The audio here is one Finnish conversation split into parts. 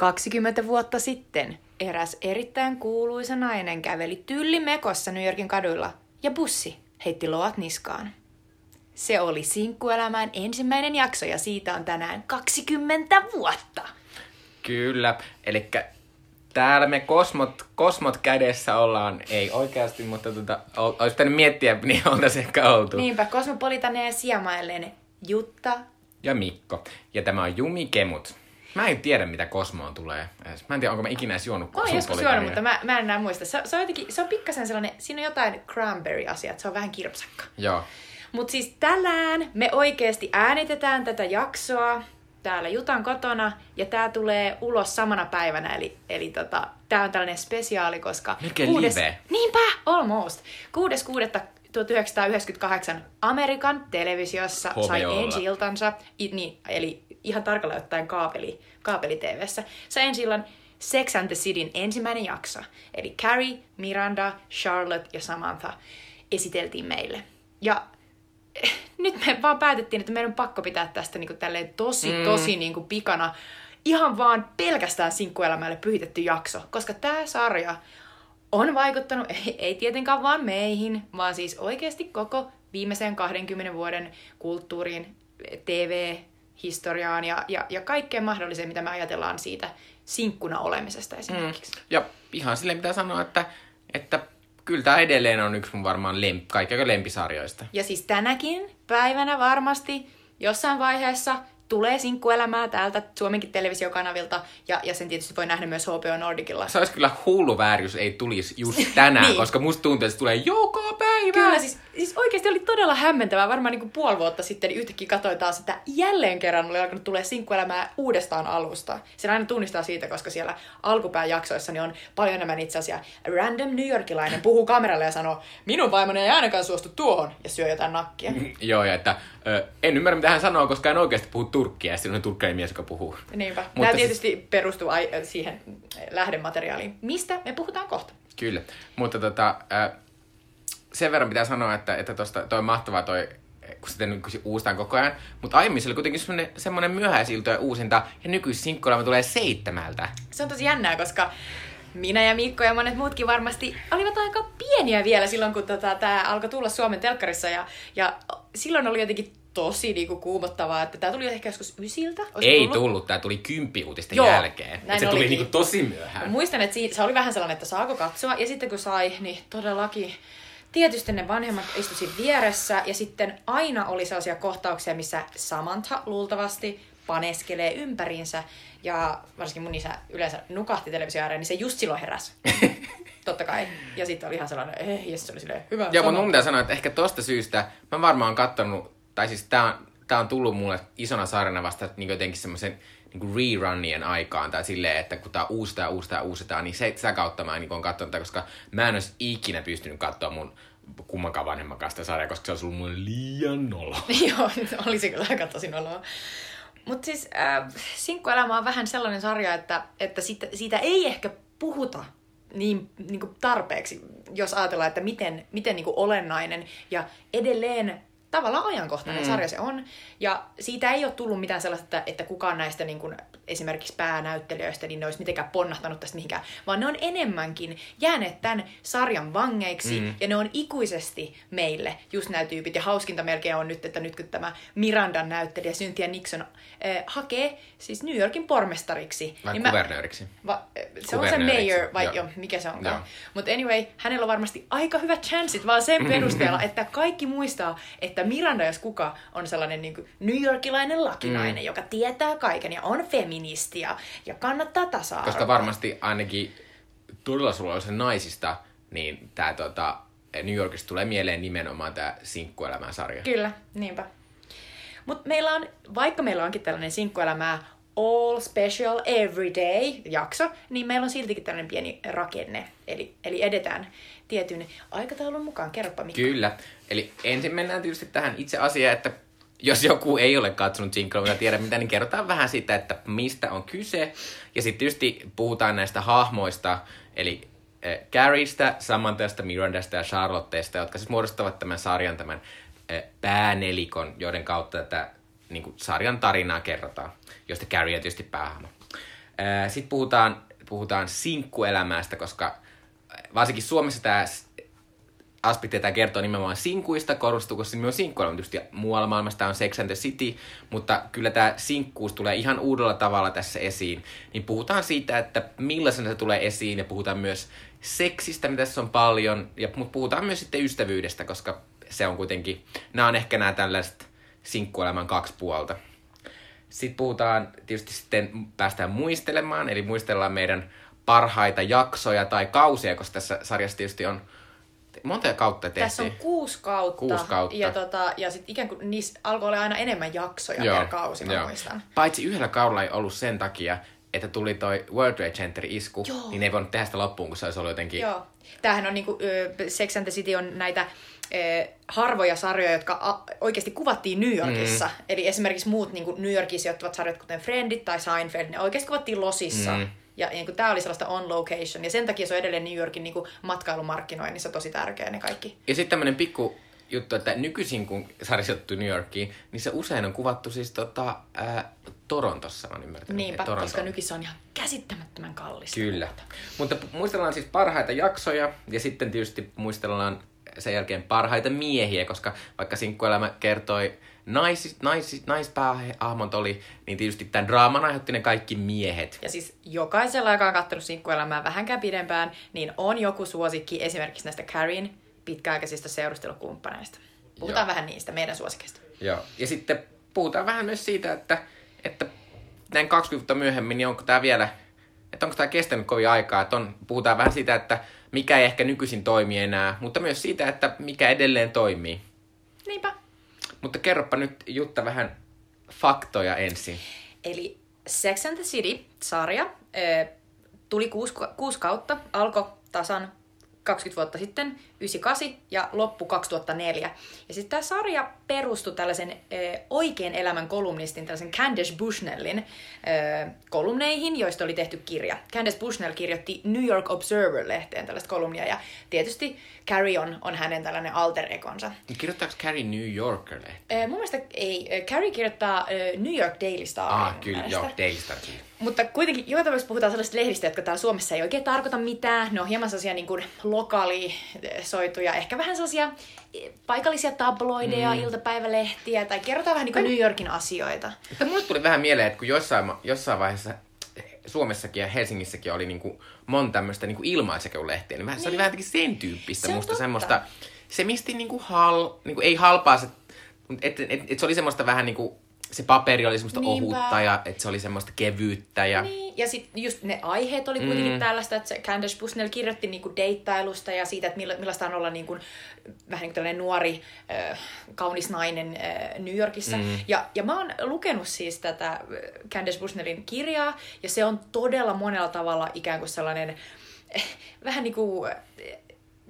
20 vuotta sitten eräs erittäin kuuluisa nainen käveli tyllimekossa New Yorkin kaduilla ja bussi heitti loat niskaan. Se oli Sinkkuelämän ensimmäinen jakso ja siitä on tänään 20 vuotta. Kyllä, eli täällä me kosmot, kosmot kädessä ollaan, ei oikeasti, mutta tota, ol- olisi pitänyt miettiä, niin oltaisiin ehkä oltu. Niinpä, Kosmopolitania ja sijamailleen Jutta. Ja Mikko. Ja tämä on Jumi Kemut. Mä en tiedä, mitä Kosmoon tulee. Mä en tiedä, onko mä ikinä edes juonut Mä oon joskus juonut, mutta mä, mä en enää muista. Se, se on jotenkin, se on pikkasen sellainen, siinä on jotain cranberry-asiaa, että se on vähän kirpsakka. Joo. Mutta siis tänään me oikeasti äänitetään tätä jaksoa täällä Jutan kotona, ja tää tulee ulos samana päivänä, eli, eli tota, tää on tällainen spesiaali, koska... Melkein live. Niinpä, almost. 6.6.1998 Amerikan televisiossa sai HBOlla. ensi iltansa, niin, eli ihan tarkalleen ottaen kaapeli, kaapeli-tvssä, sai ensi illan Sex and the Cityn ensimmäinen jakso. Eli Carrie, Miranda, Charlotte ja Samantha esiteltiin meille. Ja eh, nyt me vaan päätettiin, että meidän on pakko pitää tästä niin tälleen tosi, mm. tosi niin kuin pikana ihan vaan pelkästään sinkkuelämälle pyhitetty jakso, koska tämä sarja on vaikuttanut, ei, ei tietenkään vaan meihin, vaan siis oikeasti koko viimeisen 20 vuoden kulttuuriin, TV-historiaan ja, ja, ja kaikkeen mahdolliseen, mitä me ajatellaan siitä sinkkuna olemisesta esimerkiksi. Mm. Ja ihan silleen pitää sanoa, että, että kyllä tämä edelleen on yksi mun varmaan lemp, kaikkein lempisarjoista. Ja siis tänäkin päivänä varmasti jossain vaiheessa tulee sinkkuelämää täältä Suomenkin televisiokanavilta, ja, ja sen tietysti voi nähdä myös HBO Nordicilla. Se olisi kyllä hullu väärin, jos ei tulisi just tänään, Niin. koska musta tuntuu, että se tulee joka päivä. Kyllä, siis, siis oikeasti oli todella hämmentävää. Varmaan niin kuin puoli vuotta sitten niin yhtäkkiä katsoin taas, että jälleen kerran oli alkanut tulee sinkkuelämää uudestaan alusta. Sen aina tunnistaa siitä, koska siellä alkupään jaksoissa niin on paljon enemmän itse asiassa random New Yorkilainen puhuu kameralle ja sanoo, minun vaimoni ei ainakaan suostu tuohon, ja syö jotain nakkia. Joo, ja että ö, en ymmärrä, mitä hän sanoo, koska en oikeasti puhu turkkia, ja sitten on turkkainen mies, joka puhuu. Niinpä. Mutta Tämä siis- tietysti perustuu ai- siihen lähdemateriaaliin. Mistä me puhutaan kohta? Kyllä, mutta tota, ö, sen verran pitää sanoa, että, että tosta, toi on mahtavaa toi, kun sitä nyt uustaan koko ajan. Mutta aiemmin se oli kuitenkin semmoinen, semmoinen myöhäisiltoja uusinta, ja nykyisin sinkkuelämä tulee seitsemältä. Se on tosi jännää, koska minä ja Mikko ja monet muutkin varmasti olivat aika pieniä vielä silloin, kun tota, tämä alkoi tulla Suomen telkkarissa. Ja, ja silloin oli jotenkin tosi niinku, kuumottavaa, että tämä tuli ehkä joskus ysiltä. Ei tullut, tämä tuli kymppiuutisten Joo, jälkeen. näin se tuli olikin. niinku tosi myöhään. Muistan, että siinä, se oli vähän sellainen, että saako katsoa. Ja sitten kun sai, niin todellakin tietysti ne vanhemmat istu siinä vieressä. Ja sitten aina oli sellaisia kohtauksia, missä Samantha luultavasti paneskelee ympäriinsä. Ja varsinkin mun isä yleensä nukahti televisio ääreen, niin se just silloin heräsi. Totta kai. Ja sitten oli ihan sellainen, eh, ja se oli silleen, hyvä. Joo, mutta mun pitää sanoa, että ehkä tosta syystä mä varmaan kattonut, tai siis tää on, tää on tullut mulle isona sarjana vasta niin jotenkin semmoisen niin rerunien aikaan, tai silleen, että kun tää uusitaan, uusitaan, uusitaan, niin se, sitä kautta mä niin oon koska mä en olisi ikinä pystynyt katsoa mun kummankaan vanhemman kanssa sarjaa, koska se olisi ollut mulle liian nolo. Joo, olisi kyllä aika tosi noloa. Mutta siis äh, sinkkuelämä on vähän sellainen sarja, että, että siitä, siitä ei ehkä puhuta niin, niin kuin tarpeeksi, jos ajatellaan, että miten, miten niin kuin olennainen ja edelleen tavallaan ajankohtainen mm. sarja se on. Ja siitä ei ole tullut mitään sellaista, että, kukaan näistä niin kuin, esimerkiksi päänäyttelijöistä niin ne olisi mitenkään ponnahtanut tästä mihinkään, vaan ne on enemmänkin jääneet tämän sarjan vangeiksi mm. ja ne on ikuisesti meille just nämä tyypit. Ja hauskinta melkein on nyt, että nyt kun tämä Mirandan näyttelijä Cynthia Nixon äh, hakee siis New Yorkin pormestariksi. Vai niin mä- kuvernööriksi. Va, se on se mayor, vai joo. jo, mikä se onkaan. Mutta anyway, hänellä on varmasti aika hyvät chanssit vaan sen perusteella, että kaikki muistaa, että Miranda, jos kuka, on sellainen niin New Yorkilainen lakinainen, mm. joka tietää kaiken ja on feministi ja, ja kannattaa tasa Koska varmasti ainakin todella suloisen naisista, niin tää tota, New Yorkista tulee mieleen nimenomaan tää sinkkuelämän sarja. Kyllä, niinpä. Mutta meillä on, vaikka meillä onkin tällainen sinkkuelämää all special every day jakso, niin meillä on siltikin tällainen pieni rakenne. Eli, eli edetään tietyn aikataulun mukaan. Kerropa Mikko. Kyllä. Eli ensin mennään tietysti tähän itse asiaan, että jos joku ei ole katsonut mutta tiedä mitä, niin kerrotaan vähän siitä, että mistä on kyse. Ja sitten tietysti puhutaan näistä hahmoista, eli äh, Carriestä, Samanthasta, Mirandasta ja Charlotteesta, jotka siis muodostavat tämän sarjan, tämän äh, päänelikon, joiden kautta tätä niin kuin, sarjan tarinaa kerrotaan, josta Carrie on tietysti päähahmo. Sitten puhutaan, puhutaan sinkkuelämästä, koska varsinkin Suomessa tämä tämä kertoo nimenomaan sinkuista, korostuu, koska on sinkkuelämä tietysti muualla maailmassa tämä on Sex and the City, mutta kyllä tämä sinkkuus tulee ihan uudella tavalla tässä esiin. Niin puhutaan siitä, että millaisena se tulee esiin ja puhutaan myös seksistä, mitä tässä on paljon, ja, mutta puhutaan myös sitten ystävyydestä, koska se on kuitenkin, nämä on ehkä nämä tällaiset sinkkuelämän kaksi puolta. Sitten puhutaan, tietysti sitten päästään muistelemaan, eli muistellaan meidän parhaita jaksoja tai kausia, koska tässä sarjassa tietysti on monta kautta tehtiin. Tässä on kuusi kautta. Kuusi kautta. Ja, tota, ja sitten ikään kuin niissä alkoi olla aina enemmän jaksoja Joo, per kausi, mä joo. muistan. Paitsi yhdellä kaudella ei ollut sen takia, että tuli toi World Trade Center isku, Joo. niin ne ei voinut tehdä sitä loppuun, kun se olisi ollut jotenkin... Joo. Tämähän on niinku, Sex and the City on näitä harvoja sarjoja, jotka a, oikeasti kuvattiin New Yorkissa. Mm. Eli esimerkiksi muut niinku New Yorkissa sijoittuvat sarjat, kuten Friendit tai Seinfeld, ne oikeasti kuvattiin Losissa. Mm. Ja niin tämä oli sellaista on location. Ja sen takia se on edelleen New Yorkin niin matkailumarkkinoinnissa tosi tärkeä ne kaikki. Ja sitten tämmönen pikku juttu, että nykyisin kun sarja sijoittuu New Yorkiin, niin se usein on kuvattu siis tota, ää, Torontossa, mä ymmärtänyt. Niinpä, Toronto. koska nykissä on ihan käsittämättömän kallista. Kyllä. Mutta muistellaan siis parhaita jaksoja ja sitten tietysti muistellaan sen jälkeen parhaita miehiä, koska vaikka sinkkuelämä kertoi nais, nais, naispäähahmot oli, niin tietysti tämän draaman aiheutti ne kaikki miehet. Ja siis jokaisella, joka on katsonut sinkkuelämää vähänkään pidempään, niin on joku suosikki esimerkiksi näistä Carrien pitkäaikaisista seurustelukumppaneista. Puhutaan Joo. vähän niistä meidän suosikeista. Joo. Ja sitten puhutaan vähän myös siitä, että, että näin 20 vuotta myöhemmin, niin onko tämä vielä, että onko tämä kestänyt kovin aikaa. Että on, puhutaan vähän siitä, että mikä ei ehkä nykyisin toimi enää, mutta myös siitä, että mikä edelleen toimii. Niinpä. Mutta kerropa nyt Jutta vähän faktoja ensin. Eli Sex and the City-sarja tuli kuusi, kuusi kautta, alkoi tasan 20 vuotta sitten, 98 ja loppu 2004. Ja sitten tämä sarja perustui tällaisen eh, oikean elämän kolumnistin, tällaisen Candace Bushnellin eh, kolumneihin, joista oli tehty kirja. Candace Bushnell kirjoitti New York Observer-lehteen tällaista kolumnia, ja tietysti Carrie on, on hänen tällainen alter egonsa. Kirjoittaako Carrie New Yorker-lehti? Eh, mun mielestä ei. Carrie kirjoittaa eh, New York Daily Star. Ah, kyllä, joo, Daily Star, kyllä. Mutta kuitenkin joka tapauksessa puhutaan sellaisista lehdistä, jotka täällä Suomessa ei oikein tarkoita mitään. Ne on hieman sellaisia niin kuin lokalisoituja, ehkä vähän sellaisia eh, paikallisia tabloideja, mm. iltapäivälehtiä, tai kerrotaan vähän niin kuin New Yorkin asioita. Mutta mulle tuli vähän mieleen, että kun jossain, jossain vaiheessa Suomessakin ja Helsingissäkin oli niinku monta tämmöistä niinku ilmaisekelulehtiä, niin vähän, se oli Niin. vähän sen tyyppistä Se musta totta. semmoista, se misti niinku hal, niinku ei halpaa se, että et, et, se oli semmoista vähän niinku, se paperi oli semmoista Niinpä. ohutta ja että se oli semmoista kevyyttä ja Niin, ja sitten just ne aiheet oli kuitenkin mm. tällaista, että Candace Bushnell kirjoitti niinku deittailusta ja siitä, että milla, millaista on olla niinku, vähän niin kuin tällainen nuori, äh, kaunis nainen äh, New Yorkissa. Mm. Ja, ja mä oon lukenut siis tätä Candace Bushnellin kirjaa, ja se on todella monella tavalla ikään kuin sellainen, äh, vähän niin kuin,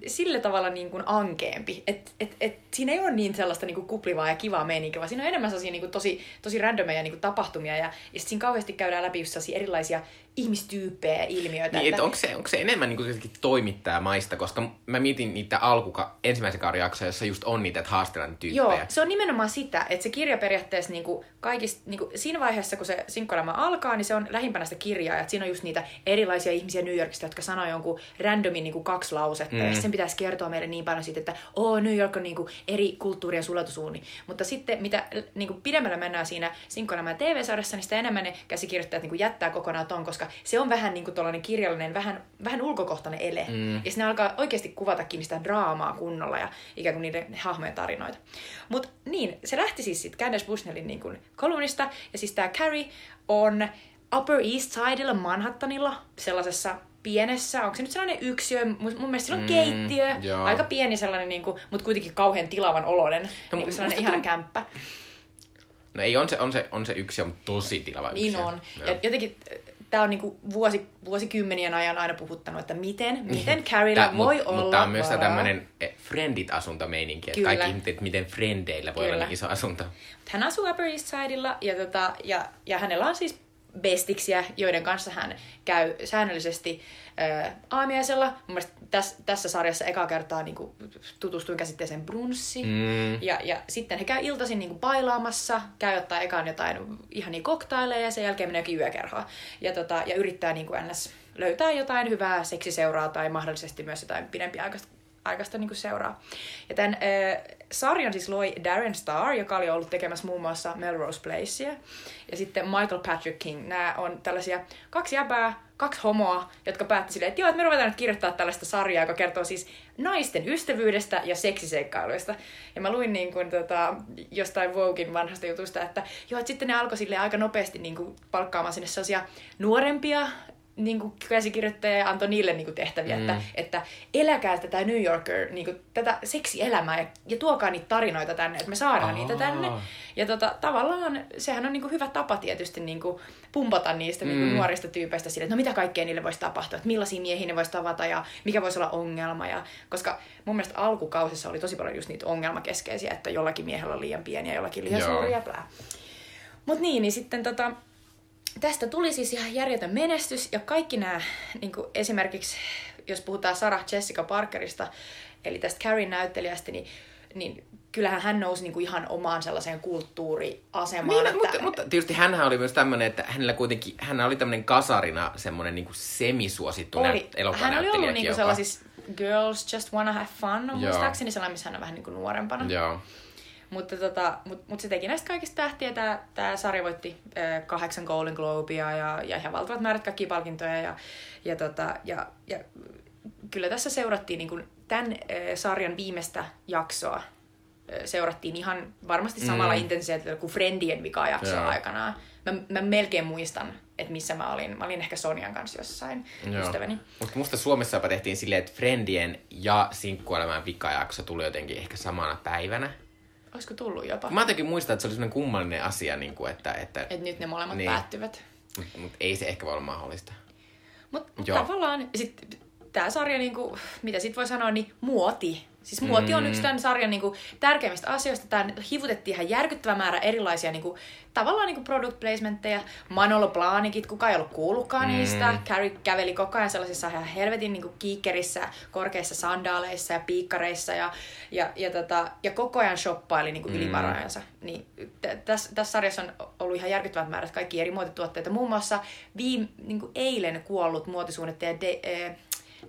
sillä tavalla niin kuin ankeempi. Et, et, et, siinä ei ole niin sellaista niin kuin kuplivaa ja kivaa meininkiä, vaan siinä on enemmän sellaisia niin kuin tosi, tosi randomeja niin kuin tapahtumia. Ja, ja sit siinä kauheasti käydään läpi just erilaisia ihmistyyppejä ja ilmiöitä. Niin, että onko se, onko se enemmän niin kuin toimittajamaista, koska mä mietin niitä alkuka, ensimmäisen kauden jaksoja, jossa just on niitä, että haastellaan niitä Joo, tyyppejä. se on nimenomaan sitä, että se kirja periaatteessa niinku kaikista, niinku siinä vaiheessa, kun se sinkkuelämä alkaa, niin se on lähimpänä sitä kirjaa. Että siinä on just niitä erilaisia ihmisiä New Yorkista, jotka sanoo jonkun randomin niinku kaksi lausetta. Mm. Ja sen pitäisi kertoa meille niin paljon siitä, että oh, New York on niinku eri kulttuurien sulatusuuni. Mutta sitten mitä niinku pidemmällä mennään siinä sinkkuelämä TV-sarjassa, niin sitä enemmän ne käsikirjoittajat niinku jättää kokonaan ton, koska se on vähän niinku tollainen kirjallinen, vähän, vähän ulkokohtainen ele. Mm. Ja sinne alkaa oikeasti kuvatakin sitä draamaa kunnolla ja ikään kuin niiden hahmojen tarinoita. Mutta niin, se lähti siis sitten Candace Bushnellin niin kuin kolumnista, ja siis tämä Carrie on Upper East Sidella Manhattanilla sellaisessa pienessä, onko se nyt sellainen yksiö, mun, mun mielestä sillä on Mm, keittiö, joo. aika pieni sellainen, niin kuin, mutta kuitenkin kauhean tilavan oloinen, no, niin kuin sellainen ihana tuntuu- kämppä. No ei, on se, on se, on se yksi, on tosi tilava Niin yksiö. on. Joo. Ja jotenkin tämä on niinku vuosi, vuosikymmenien ajan aina puhuttanut, että miten, miten Carriella Tää- voi mut, olla Mutta tää on myös tämmöinen Friendit-asuntomeininki, että kaikki ihmiset, että miten Friendeillä voi olla Kyllä. niin iso asunto. Hän asuu Upper East Sidella ja, tota, ja, ja hänellä on siis bestiksiä, joiden kanssa hän käy säännöllisesti äh, aamiaisella. Mun mielestä tässä, tässä sarjassa eka kertaa niin kuin, tutustuin käsitteeseen brunssi. Mm. Ja, ja sitten he käy iltaisin niin kuin bailaamassa, käy ottaa ekaan jotain ihania koktaileja ja sen jälkeen menee yökerhoa. Ja, tota, ja yrittää niin kuin ns. löytää jotain hyvää seksiseuraa tai mahdollisesti myös jotain pidempiaikaista aikaista niin seuraa. Ja tämän äh, sarjan siis loi Darren Star, joka oli ollut tekemässä muun muassa Melrose Placea. Ja sitten Michael Patrick King. Nämä on tällaisia kaksi jäbää, kaksi homoa, jotka päätti silleen, että joo, että me ruvetaan nyt kirjoittaa tällaista sarjaa, joka kertoo siis naisten ystävyydestä ja seksiseikkailuista. Ja mä luin niin kuin, tota, jostain Voguein vanhasta jutusta, että joo, että sitten ne alkoi sille aika nopeasti niin kuin, palkkaamaan sinne sellaisia nuorempia niin kuin käsikirjoittaja antoi niille niin kuin tehtäviä, mm. että, että eläkää tätä New Yorker, niin kuin, tätä seksielämää ja, ja tuokaa niitä tarinoita tänne, että me saadaan Aa. niitä tänne. Ja tota, tavallaan sehän on niin kuin hyvä tapa tietysti niin kuin pumpata niistä mm. niin kuin nuorista tyypeistä sille, että no mitä kaikkea niille voisi tapahtua, että millaisia miehiä ne voisi tavata ja mikä voisi olla ongelma. Ja, koska mun mielestä alkukausissa oli tosi paljon just niitä ongelmakeskeisiä, että jollakin miehellä on liian pieniä, jollakin liian Joo. suuria. Mutta niin, niin sitten tota, tästä tuli siis ihan järjetön menestys ja kaikki nämä, niin kuin esimerkiksi jos puhutaan Sarah Jessica Parkerista, eli tästä Carrie näyttelijästä, niin, niin kyllähän hän nousi niin kuin ihan omaan sellaiseen kulttuuriasemaan. Niin, että... mutta, mutta tietysti hän oli myös tämmöinen, että hänellä kuitenkin, hän oli tämmöinen kasarina semmoinen niin kuin semisuosittu oli. Hän oli ollut niin kuin sellaisissa Girls Just Wanna Have Fun, on muistaakseni sellainen, missä hän on vähän niin kuin nuorempana. Joo. Mutta tota, mut, mut se teki näistä kaikista tähtiä. Tämä tää sarja voitti äh, kahdeksan Golden Globea ja, ja ihan valtavat määrät kaikkia palkintoja. Ja, ja, tota, ja, ja kyllä tässä seurattiin niin kuin tämän äh, sarjan viimeistä jaksoa. Äh, seurattiin ihan varmasti samalla mm. intensiteetillä kuin Friendien vika jaksoa aikanaan. Mä, mä melkein muistan, että missä mä olin. Mä olin ehkä Sonian kanssa jossain Joo. ystäväni. Mutta musta Suomessa jopa tehtiin silleen, että Friendien ja Sinkkuelämän vikajakso tuli jotenkin ehkä samana päivänä. Olisiko tullut jopa? Mä jotenkin muistan, että se oli sellainen kummallinen asia, niin kuin, että... Että Et nyt ne molemmat niin. päättyvät. Mutta mut ei se ehkä voi olla mahdollista. Mutta mut tavallaan, sit, tämä sarja, niin kuin, mitä sit voi sanoa, niin muoti Siis muoti on yksi mm. tämän sarjan niin kuin, tärkeimmistä asioista. Tämän hivutettiin ihan järkyttävä määrä erilaisia niin kuin, tavallaan niin kuin product placementteja. Manolo Blahnikit, kuka ei ollut kuullutkaan mm. niistä. Carrie käveli koko ajan sellaisissa ihan helvetin niin kuin, kiikkerissä, korkeissa sandaaleissa ja piikkareissa. Ja, ja, ja, tota, ja koko ajan shoppaili niin kuin, mm. ylivarojensa. Niin, tässä, tässä sarjassa on ollut ihan järkyttävät määrät kaikki eri muotituotteita. Muun muassa viime, niin kuin, eilen kuollut muotisuunnittelija de, eh,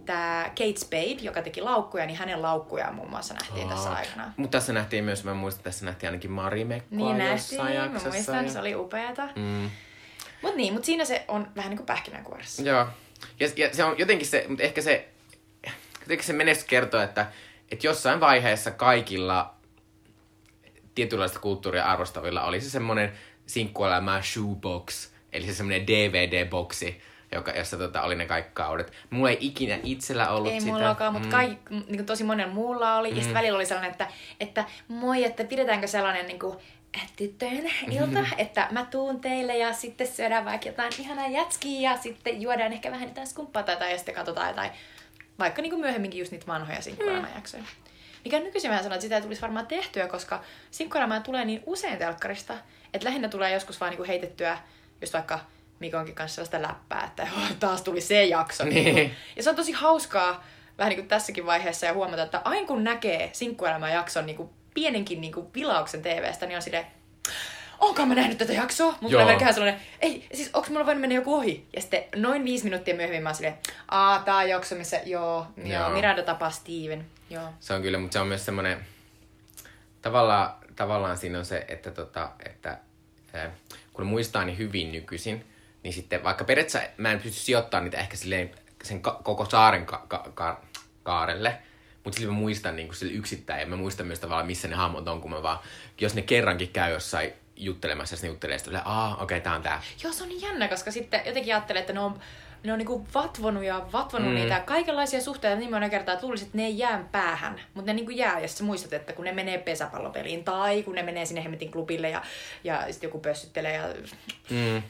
tämä Kate Spade, joka teki laukkuja, niin hänen laukkujaan muun muassa nähtiin oh. tässä aikana. Mutta tässä nähtiin myös, mä muistan, tässä nähtiin ainakin Marimekkoa niin nähtiin. Mä muistan, ja... se oli upeata. Mm. Mutta niin, mutta siinä se on vähän niin kuin pähkinänkuoressa. Joo. Ja, ja se on jotenkin se, mutta ehkä se, jotenkin se menestys kertoo, että, että jossain vaiheessa kaikilla tietynlaista kulttuuria arvostavilla oli se semmoinen sinkkuelämää shoebox, eli se semmoinen DVD-boksi, joka, jossa tota, oli ne kaikki kaudet. Mulla ei ikinä itsellä ollut ei sitä. Ei mullakaan, mutta mm. kai, niin tosi monen muulla oli. Mm. Ja sitten välillä oli sellainen, että, että moi, että pidetäänkö sellainen niin kuin, tyttöjen ilta, mm-hmm. että mä tuun teille ja sitten syödään vaikka jotain ihanaa jätskiä ja sitten juodaan ehkä vähän jotain skumppaa tai, tai ja sitten katsotaan jotain, vaikka niin kuin myöhemminkin just niitä vanhoja sinkkuelämäjaksoja. Mm. Mikä nykyisin mä sanon, että sitä ei tulisi varmaan tehtyä, koska sinkkuelämää tulee niin usein telkkarista, että lähinnä tulee joskus vaan niin kuin heitettyä just vaikka Mikonkin kanssa sellaista läppää, että taas tuli se jakso. Niin. Ja se on tosi hauskaa vähän niin kuin tässäkin vaiheessa ja huomata, että aina kun näkee sinkkuelämän jakson niin kuin pienenkin niin kuin vilauksen TVstä, niin on silleen, onko mä nähnyt tätä jaksoa? Mutta tulee melkein sellainen, ei, siis onko mulla voinut mennä joku ohi? Ja sitten noin viisi minuuttia myöhemmin mä oon silleen, aa, tää on jakso, missä, joo, joo, joo Miranda tapaa Steven, joo. Se on kyllä, mutta se on myös semmoinen, tavallaan, tavallaan siinä on se, että, tota, että äh, kun muistaa niin hyvin nykyisin, niin sitten vaikka periaatteessa mä en pysty sijoittamaan niitä ehkä silleen sen ka- koko saaren ka- ka- ka- kaarelle, mutta silti mä muistan niin sille yksittäin ja mä muistan myös tavallaan missä ne hahmot on, kun mä vaan, jos ne kerrankin käy jossain juttelemassa, ja ne juttelee sitten, okei, okay, tää on tää. Joo, se on niin jännä, koska sitten jotenkin ajattelee, että ne on, ne on niinku vatvonut ja vatvonut mm. niitä kaikenlaisia suhteita niin monena kertaa, että luulisit, että ne ei jää päähän. Mutta ne niinku jää, ja sä muistat, että kun ne menee pesäpallopeliin tai kun ne menee sinne hemmetin klubille ja, ja sitten joku pössyttelee ja... Mm.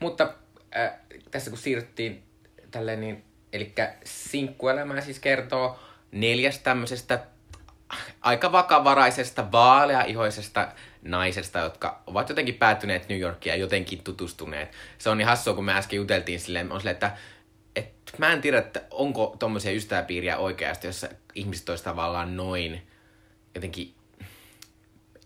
Mutta äh, tässä kun siirryttiin tälleen, niin, eli sinkkuelämää siis kertoo neljästä tämmöisestä aika vakavaraisesta, vaaleaihoisesta naisesta, jotka ovat jotenkin päättyneet New Yorkia ja jotenkin tutustuneet. Se on niin hassua, kun me äsken juteltiin silleen, on silleen, että et mä en tiedä, että onko tommosia ystäväpiiriä oikeasti, jossa ihmiset olisi tavallaan noin jotenkin